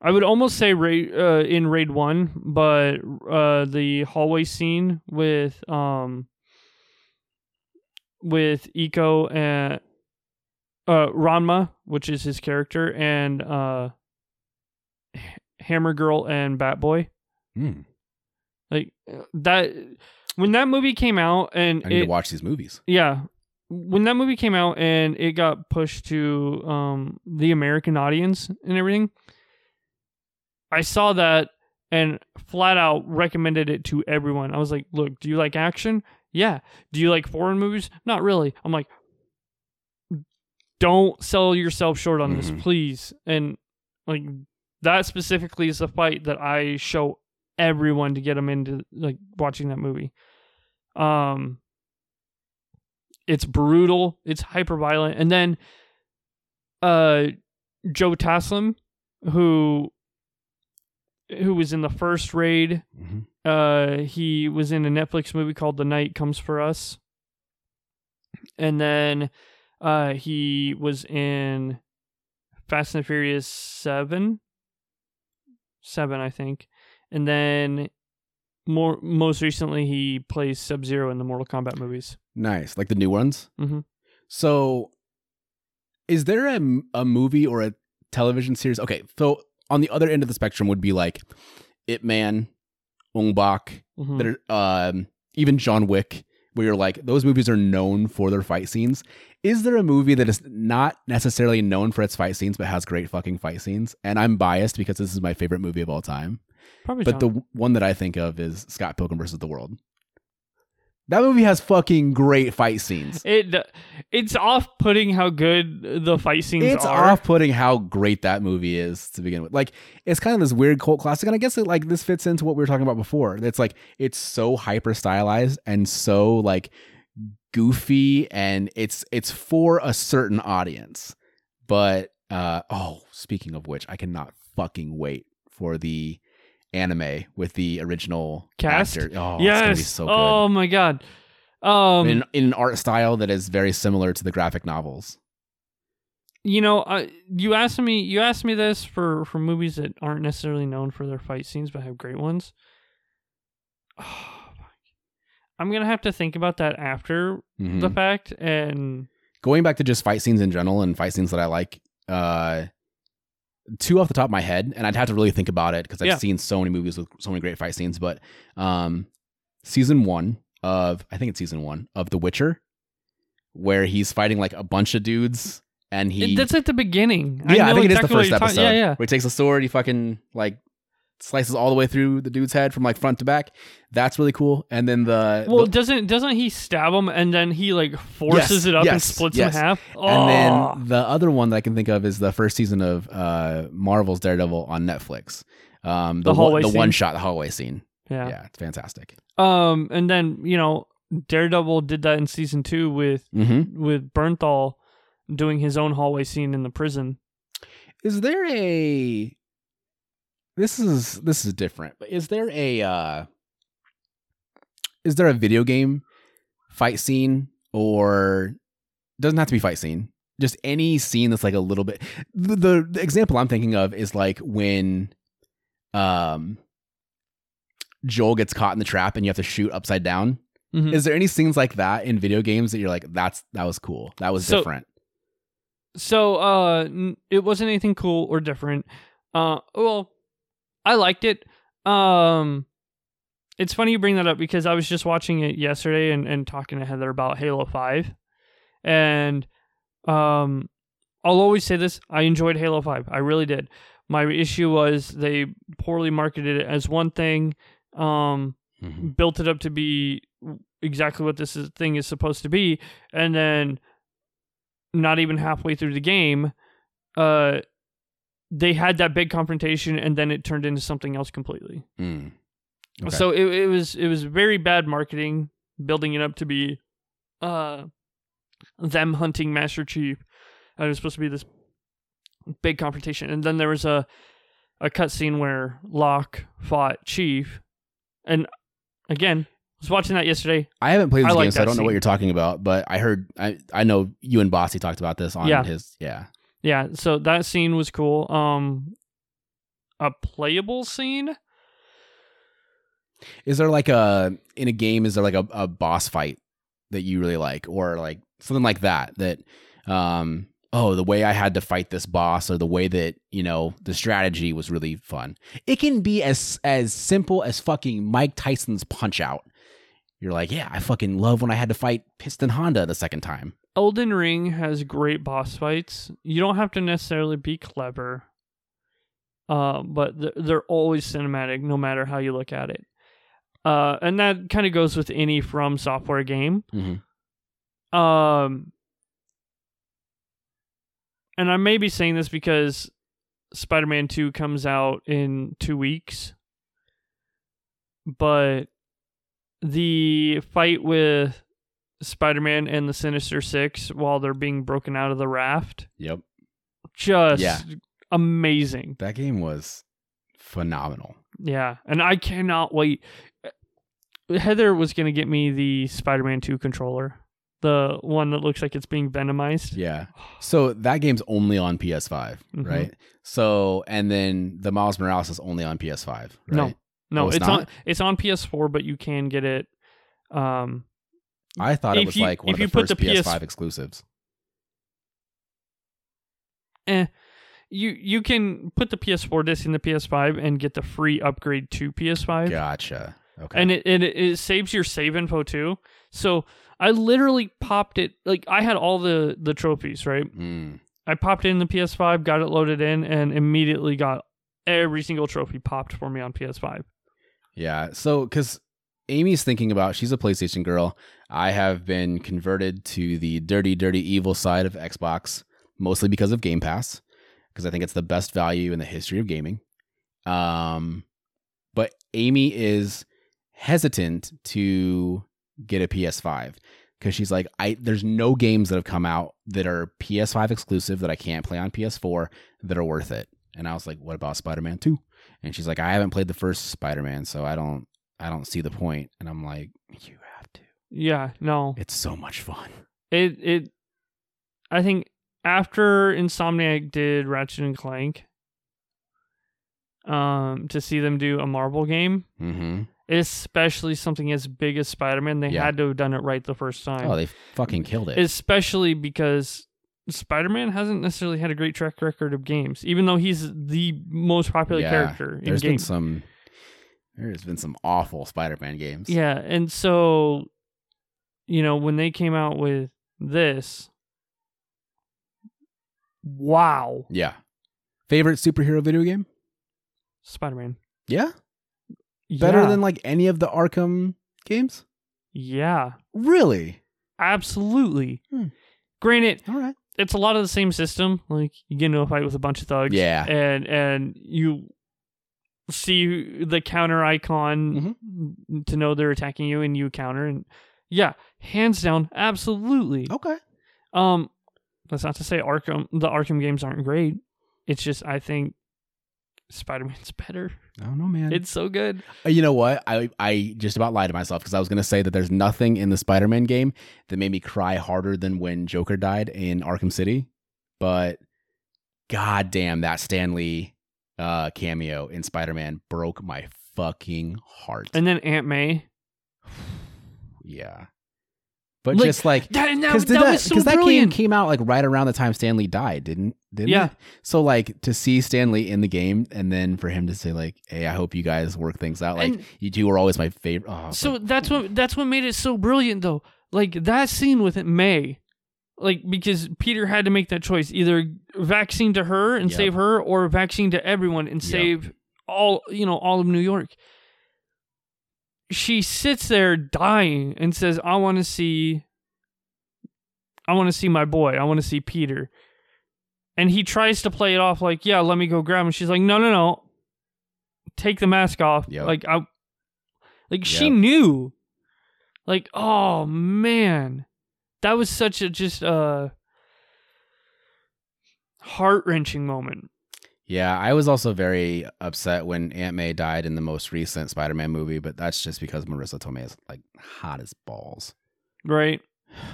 I would almost say raid uh, in raid one, but uh, the hallway scene with um with Iko and uh Rama, which is his character, and uh Hammer Girl and Bat Boy. Mm. Like uh, that when that movie came out and I need it, to watch these movies. yeah. When that movie came out and it got pushed to um, the American audience and everything, I saw that and flat out recommended it to everyone. I was like, look, do you like action? Yeah. Do you like foreign movies? Not really. I'm like, don't sell yourself short on this, Mhm. please. And like, that specifically is the fight that I show everyone to get them into like watching that movie. Um, it's brutal. It's hyper violent. And then, uh, Joe Taslim, who who was in the first raid. Mhm. Uh, he was in a Netflix movie called The Night Comes for Us. And then, uh, he was in Fast and Furious Seven. Seven, I think. And then, more most recently, he plays Sub Zero in the Mortal Kombat movies. Nice, like the new ones. Mhm. So, is there a, a movie or a television series? Okay, so on the other end of the spectrum would be like Ip Man, Ong Bak, Mhm. that are um, even John Wick, where you're like those movies are known for their fight scenes. Is there a movie that is not necessarily known for its fight scenes but has great fucking fight scenes? And I'm biased because this is my favorite movie of all time. Probably But John- the one that I think of is Scott Pilgrim versus the World. That movie has fucking great fight scenes. It it's off putting how good the fight scenes It's are. It's off-putting how great that movie is to begin with. Like it's kind of this weird cult classic, and I guess it, like this fits into what we were talking about before. It's like it's so hyper stylized and so like goofy, and it's it's for a certain audience. But uh oh, speaking of which, I cannot fucking wait for the anime with the original Cast? actor. Oh, yes. so good. Oh my god. Um, in, in an art style that is very similar to the graphic novels. you know, I, you asked me you asked me this for for movies that aren't necessarily known for their fight scenes but have great ones. Oh. [sighs] I'm gonna have to think about that after Mhm. the fact. And going back to just fight scenes in general and fight scenes that I like, uh, two off the top of my head, and I'd have to really think about it because I've Yeah. seen so many movies with so many great fight scenes. But um, season one of I think it's season one of The Witcher, where he's fighting like a bunch of dudes, and he that's at the beginning. yeah, I, know think it is the first episode. Yeah, yeah. Where he takes a sword, he fucking like slices all the way through the dude's head from like front to back. That's really cool. And then the Well, the- doesn't doesn't he stab him and then he like forces Yes, it up and splits yes. in half? And Oh. then the other one that I can think of is the first season of uh, Marvel's Daredevil on Netflix. Um, The one- hallway the one shot, the hallway scene. yeah. Yeah, it's fantastic. Um, and then you know, Daredevil did that in season two with Mm-hmm. with Bernthal doing his own hallway scene in the prison. Is there a? This is this is different, but is there a? Uh, is there a video game fight scene or doesn't have to be fight scene? Just any scene that's like a little bit. The, the, the example I'm thinking of is like when, um, Joel gets caught in the trap and you have to shoot upside down. Mhm. Is there any scenes like that in video games that you're like, that's that was cool, that was So- different? So uh n- it wasn't anything cool or different. Uh well, I liked it. Um it's funny you bring that up because I was just watching it yesterday and, and talking to Heather about Halo 5. And um I'll always say this, I enjoyed Halo 5. I really did. My issue was they poorly marketed it as one thing. Um Mhm. built it up to be exactly what this is, thing is supposed to be, and then not even halfway through the game, uh, they had that big confrontation, and then it turned into something else completely. Mm. Okay. So it, it was it was very bad marketing, building it up to be, uh, them hunting Master Chief. And it was supposed to be this big confrontation, and then there was a a cutscene where Locke fought Chief, and again, I was watching that yesterday. I haven't played I this like game, so I don't know what you're talking about. But I heard, I I know you and Bossy talked about this on Yeah. his, yeah. Yeah, so that scene was cool. Um, a playable scene. Is there like a in a game? Is there like a, a boss fight that you really like, or like something like that? That, um, oh, the way I had to fight this boss, or the way that you know the strategy was really fun. It can be as as simple as fucking Mike Tyson's Punch Out. You're like, yeah, I fucking love when I had to fight Piston Honda the second time. Elden Ring has great boss fights. You don't have to necessarily be clever, uh, but th- they're always cinematic, no matter how you look at it. Uh, and that kind of goes with any From Software game. Mhm. Um, and I may be saying this because Spider-Man Two comes out in two weeks, but the fight with Spider-Man and the Sinister Six while they're being broken out of the raft, Yep, just Yeah. amazing. that game was phenomenal. Yeah, and I cannot wait. Heather was gonna get me the Spider-Man Two controller, the one that looks like it's being venomized. Yeah. So that game's only on PS5, Mhm. right? So and then the Miles Morales is only on PS5, right? No. No, Oh, it's it's, on it's on PS4, but you can get it. Um, I thought it was you- like one if of you the put first the PS PS5 exclusives. eh, you you can put the PS4 disc in the PS5 and get the free upgrade to PS5, Gotcha. Okay. and it, it it saves your save info too. So I literally popped it like I had all the the trophies right. Mm. I popped it in the PS5, got it loaded in, and immediately got every single trophy popped for me on PS5. Yeah. So because Amy's thinking about she's a PlayStation girl. I have been converted to the dirty, dirty, evil side of Xbox, mostly because of Game Pass, because I think it's the best value in the history of gaming. Um, but Amy is hesitant to get a PS5 because she's like, I there's no games that have come out that are PS5 exclusive that I can't play on PS4 that are worth it. And I was like, what about Spider-Man 2? And she's like, I haven't played the first Spider-Man, so I don't I don't see the point. And I'm like, you. Yeah, no, It's so much fun. it it. I think after Insomniac did Ratchet and Clank, um, to see them do a Marvel game, Mm-hmm. especially something as big as Spider-Man. They Yeah. had to have done it right the first time. Oh, they fucking killed it. especially because Spider-Man hasn't necessarily had a great track record of games, even though he's the most popular Yeah, character in There's been some. There's been some awful Spider-Man games. Yeah, and so you know when they came out with this, wow, Yeah. Favorite superhero video game? Spider-Man Yeah. Better Yeah. than like any of the Arkham games? yeah, Really? absolutely. Hmm. Granted, All right. it's a lot of the same system. Like you get into a fight with a bunch of thugs, Yeah. and and you see the counter icon Mm-hmm. to know they're attacking you, and you counter, and yeah, hands down, absolutely. Okay. Um, that's not to say Arkham the Arkham games aren't great. It's just I think Spider Man's [laughs] better. I don't know, man. It's so good. Uh, you know what? I I just about lied to myself because I was gonna say that there's nothing in the Spider-Man game that made me cry harder than when Joker died in Arkham City, but god damn that Stan Lee uh, cameo in Spider-Man broke my fucking heart. And then Aunt May. Yeah, but Like, just like That and that, because that, was so that game came out like right around the time Stan Lee died, didn't didn't Yeah. it? So like to see Stan Lee in the game and then for him to say like, "Hey, I hope you guys work things out." Like And- you two were always my favorite. Oh, So like, that's what that's what made it so brilliant though. Like that scene with May. Like because Peter had to make that choice, either vaccine to her and Yep. save her or vaccine to everyone and Yep. save all, you know, all of New York. She sits there dying and says, "I want to see I want to see my boy. I want to see Peter." And he tries to play it off like, "Yeah, let me go grab him." She's like, "No, no, no. Take the mask off." Yep. Like I like she knew. Like, oh man. That was such a just uh heart wrenching moment. Yeah, I was also very upset when Aunt May died in the most recent Spider-Man movie, but that's just because Marisa Tomei is like hot as balls. Right.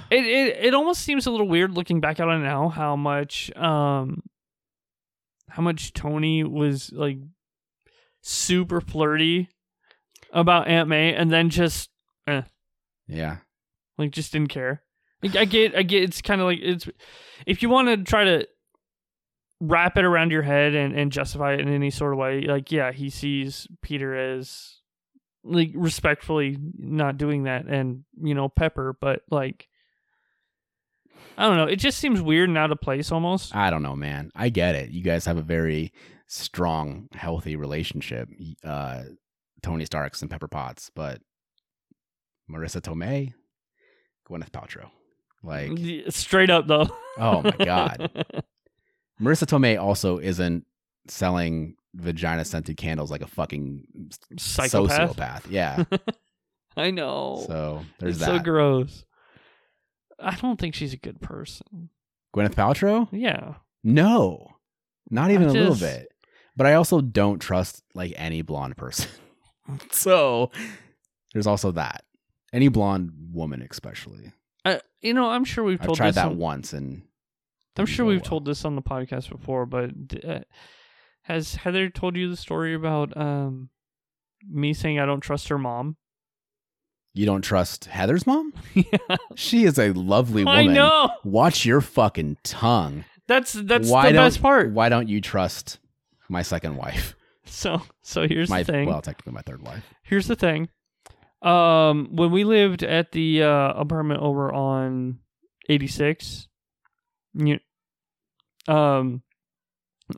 It it it almost seems a little weird looking back at it now how much um how much Tony was like super flirty about Aunt May and then just Yeah, like just didn't care. I get I get it's kind of like it's if you want to try to wrap it around your head and and justify it in any sort of way like yeah he sees Peter as like respectfully not doing that and you know Pepper but like I don't know it just seems weird and out of place almost I don't know, man. I get it. You guys have a very strong, healthy relationship, uh, Tony Starks and Pepper Potts, but Marisa Tomei, Gwyneth Paltrow, like, straight up though oh my god. [laughs] Marisa Tomei also isn't selling vagina scented candles like a fucking psychopath sociopath. Yeah. [laughs] I know So there's it's that. so gross I don't think she's a good person Gwyneth Paltrow? yeah No, not even I a little bit. But I also don't trust like any blonde person. [laughs] so there's also that. Any blonde woman, especially. I, you know, I'm sure we've I've told tried this that on, once, and I'm sure we've told this on the podcast before, but uh, has Heather told you the story about um me saying I don't trust her mom? you don't trust Heather's mom. [laughs] yeah, She is a lovely woman. I know. Watch your fucking tongue. That's that's why the best part. Why don't you trust my second wife? So so here's my the thing. well, technically my third wife. here's the thing. Um, when we lived at the uh, apartment over on 86, you, um,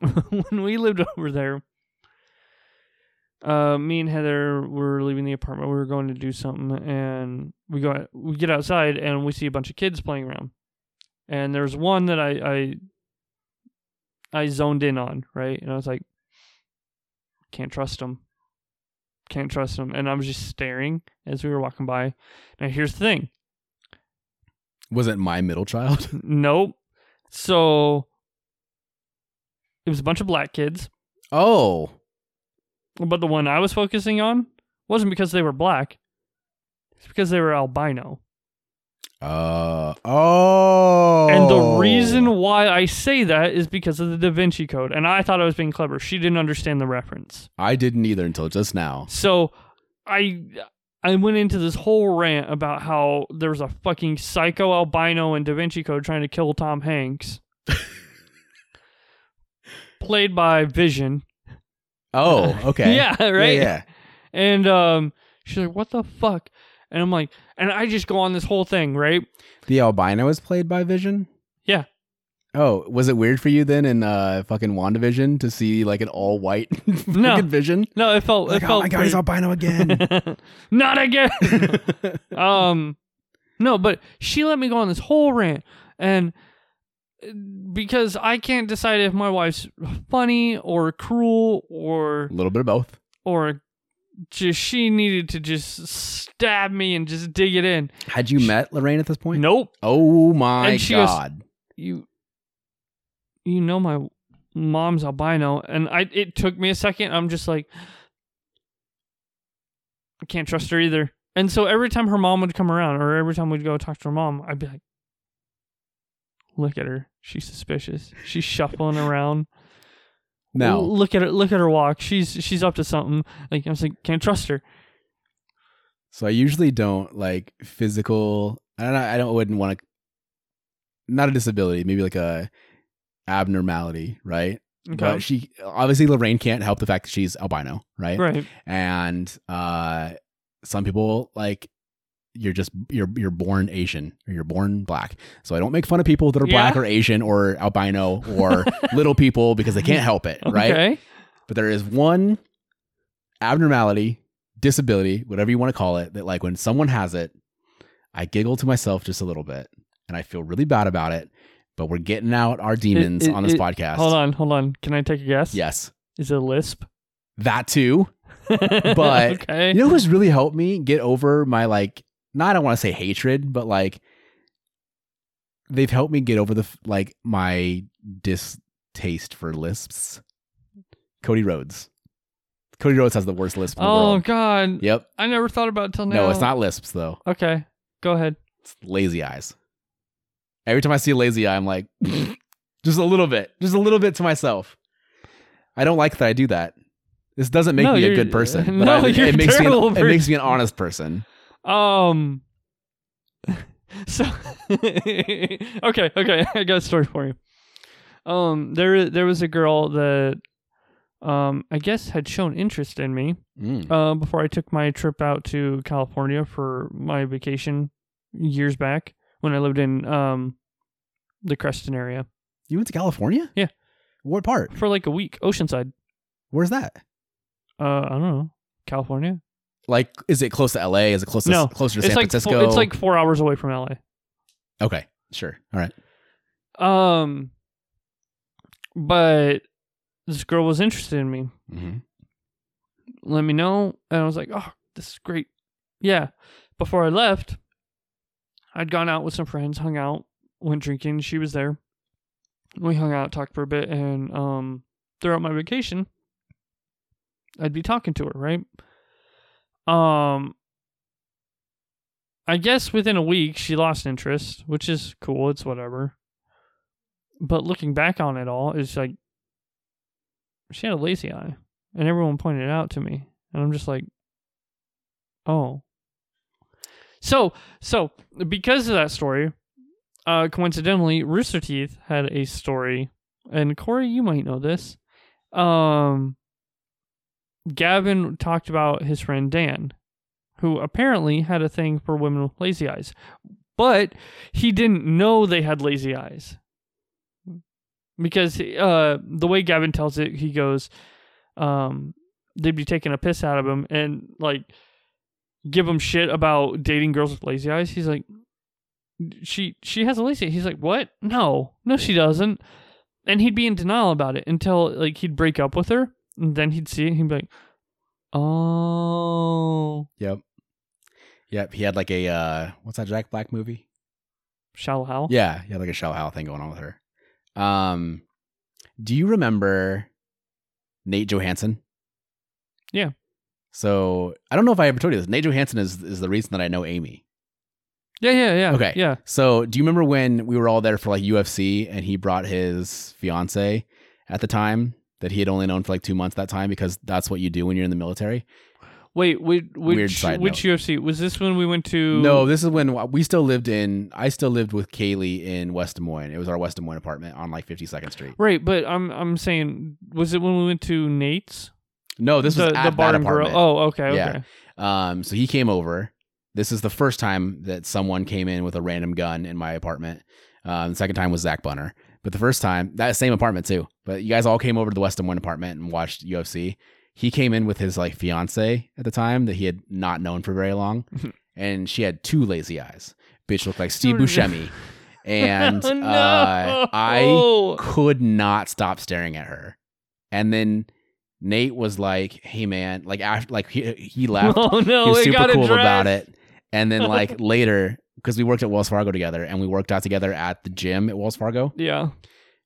[laughs] when we lived over there, uh, me and Heather were leaving the apartment. We were going to do something, and we go we get outside and we see a bunch of kids playing around. And there's one that I I, I zoned in on, right? And I was like, can't trust him. Can't trust him. And I was just staring as we were walking by. Now here's the thing. Was it my middle child? [laughs] Nope. So it was a bunch of black kids, Oh, but the one I was focusing on wasn't because they were black. It's because they were albino. uh, oh. And the reason why I say that is because of the Da Vinci Code. And I thought I was being clever. She didn't understand the reference. I didn't either until just now. So I I went into this whole rant about how there was a fucking psycho albino in Da Vinci Code trying to kill Tom Hanks. [laughs] played by Vision. Oh, [laughs] okay. Yeah, right. Yeah, yeah. And um she's like, What the fuck? And I'm like, and I just go on this whole thing, right? The albino is played by Vision. Yeah. Oh, was it weird for you then in uh fucking WandaVision to see like an all white [laughs] No. Vision? No, it felt Like, it oh felt my god, he's albino again. [laughs] not again. um no but she let me go on this whole rant and because i can't decide if my wife's funny or cruel or a little bit of both. or just she needed to just stab me and just dig it in Had you met Lorraine at this point? nope Oh my she goes- god. you you know my mom's albino and i it took me a second i'm just like i can't trust her either and so every time her mom would come around or every time we'd go talk to her mom i'd be like look at her she's suspicious she's shuffling around no. L- look at her look at her walk she's she's up to something like I'm like can't trust her So I usually don't like physical. I don't. I don't. Wouldn't want to. Not a disability. Maybe like a abnormality, right? But she obviously Lorraine can't help the fact that she's albino, right? right And uh, some people like you're just you're you're born Asian or you're born black. So I don't make fun of people that are black or Asian or albino or [laughs] little people because they can't help it, right? okay But there is one abnormality, disability, whatever you want to call it, that like when someone has it, I giggle to myself just a little bit and I feel really bad about it. But we're getting out our demons it- on this it- podcast. hold on hold on can i take a guess Yes. is it a lisp That too. [laughs] But- okay You know who's really helped me get over my like not I don't want to say hatred, but like they've helped me get over the like my distaste for lisps. Cody Rhodes. Cody Rhodes has the worst lisp in the Oh. God, Yep. I never thought about it till now. No, it's not lisps though. Okay, go ahead. It's lazy eyes. Every time I see a lazy eye, I'm like, [laughs] just a little bit, just a little bit to myself. I don't like that I do that. This doesn't make No, me a good person. [laughs] But no, I, you're it makes me an, terrible it makes me an honest person. Um. [laughs] So, okay, okay, [laughs] I got a story for you. Um, there, there was a girl that, um, I guess had shown interest in me. Mm. Uh, before I took my trip out to California for my vacation years back when I lived in um, the Creston area You went to California? Yeah. What part? for like a week. Oceanside. Where's that? Uh, I don't know. California. Like, is it close to LA? Is it close to No, closer to San like Francisco? four, it's like four hours away from LA. okay, sure, all right. Um, but this girl was interested in me. hmm Let me know, and I was like, "Oh, this is great." Yeah. Before I left, I'd gone out with some friends, hung out, went drinking. She was there. We hung out, talked for a bit, and um, throughout my vacation, I'd be talking to her, right? Um, I guess within a week she lost interest, which is cool. It's whatever. But looking back on it all, it's like she had a lazy eye, and everyone pointed it out to me, and I'm just like, oh. So, so because of that story, uh, coincidentally, Rooster Teeth had a story, and Corey, you might know this. Um, Gavin talked about his friend Dan, who apparently had a thing for women with lazy eyes, but he didn't know they had lazy eyes because uh, the way Gavin tells it, he goes, um, they'd be taking a piss out of him and like give him shit about dating girls with lazy eyes. He's like, she she has a lazy. eye. He's like, what? No, no, she doesn't. And he'd be in denial about it until like he'd break up with her, then he'd see it. And he'd be like, oh, Yep, yep. He had like a uh, what's that Jack Black movie? shallow Hal. Yeah, he had like a Shallow Hal thing going on with her. Um, do you remember Nate Johansson? Yeah. So I don't know if I ever told you this. Nate Johansson is is the reason that I know Amy. yeah, yeah, yeah. Okay. yeah. So do you remember when we were all there for like UFC and he brought his fiance at the time that he had only known for like two months that time because that's what you do when you're in the military? Wait, which which, which UFC was this when we went to? No, this is when we still lived in. I still lived with Kaylee in West Des Moines. It was our West Des Moines apartment on like 52nd Street. Right, but I'm I'm saying, was it when we went to Nate's? No, this the, was at the bar that and grill. apartment. Oh, okay, Yeah. okay. Um, so he came over. This is the first time that someone came in with a random gun in my apartment. Um, the second time was Zach Bunner, but the first time that same apartment too. But you guys all came over to the West Des Moines apartment and watched UFC. He came in with his like fiance at the time that he had not known for very long, [laughs] and she had two lazy eyes. Bitch looked like Steve Oh. Buscemi, [laughs] and Oh, no. uh, I could not stop staring at her. And then Nate was like, "Hey man," like after like he he left [laughs] Oh no, he was super got cool addressed. about it. And then like later, because we worked at Wells Fargo together, and we worked out together at the gym at Wells Fargo. Yeah.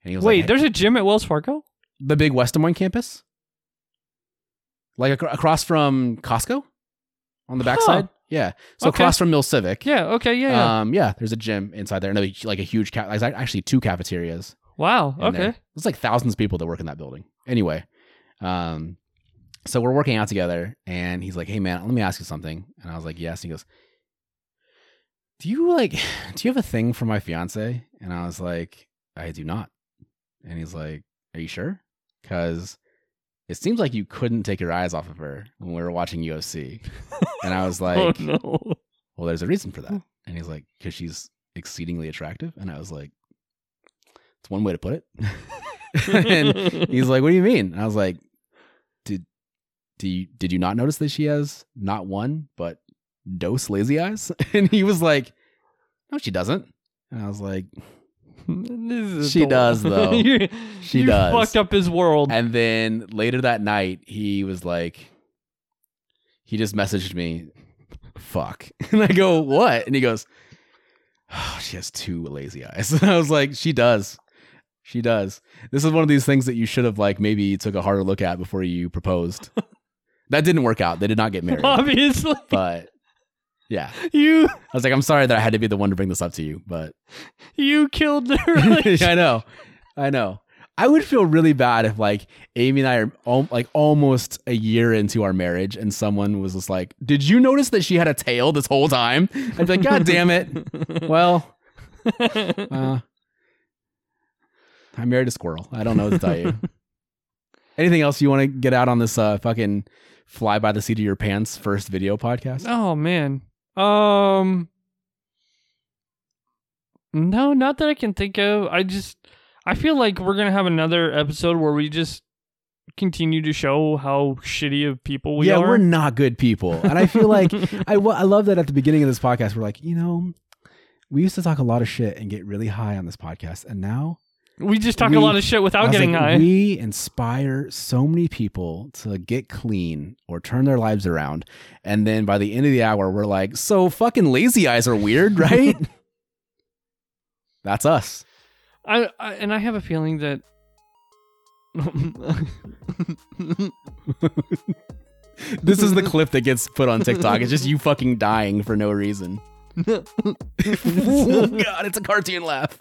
And he was Wait, like, there's a gym at Wells Fargo. the big West Des Moines campus, like ac- across from Costco, on the backside. Yeah, so Okay. across from Mill Civic. Yeah. Okay. Yeah. yeah. Um, yeah, there's a gym inside there, and a- like a huge ca- there's actually two cafeterias. wow. Okay. there. There's like thousands of people that work in that building. Anyway, um, so we're working out together, and he's like, "Hey man, let me ask you something." And I was like, "Yes." And he goes, "Do you like? [laughs] Do you have a thing for my fiance?" And I was like, "I do not." And he's like, "Are you sure?" Because it seems like you couldn't take your eyes off of her when we were watching UFC. And I was [laughs] oh, like, oh no. well, there's a reason for that. Hmm. And he's like, because she's exceedingly attractive. And I was like, it's one way to put it. [laughs] and he's like, what do you mean? And I was like, did do you, did you not notice that she has not one but dose lazy eyes? [laughs] And he was like, no, she doesn't. And I was like, [laughs] She does, though. [laughs] You- She you does. Fucked up his world. and then later that night, he was like, he just messaged me, fuck. And I go, what? And he goes, oh, she has two lazy eyes. And I was like, she does. She does. This is one of these things that you should have like maybe took a harder look at before you proposed. that didn't work out. They did not get married. Obviously, But yeah. you I was like, I'm sorry that I had to be the one to bring this up to you, but [laughs] you killed the relationship. [laughs] I know. I know. I would feel really bad if like Amy and I are al- like almost a year into our marriage and someone was just like, "Did you notice that she had a tail this whole time?" I'd be like, "God damn it." [laughs] Well, uh, I married a squirrel. I don't know what to tell you. Anything else you want to get out on this uh, fucking fly by the seat of your pants first video podcast? oh man. Um. No, not that I can think of. I just I feel like we're gonna have another episode where we just continue to show how shitty of people we yeah, are. Yeah, we're not good people, and I feel like [laughs] I, I love that at the beginning of this podcast, we're like, you know, we used to talk a lot of shit and get really high on this podcast, and now we just talk we- a lot of shit without getting like, high. we inspire so many people to get clean or turn their lives around, and then by the end of the hour, we're like, so fucking lazy eyes are weird, [laughs] right? That's us. I, I and I have a feeling that [laughs] This is the clip that gets put on TikTok. It's just you fucking dying for no reason. [laughs] oh god, it's a cartoon laugh.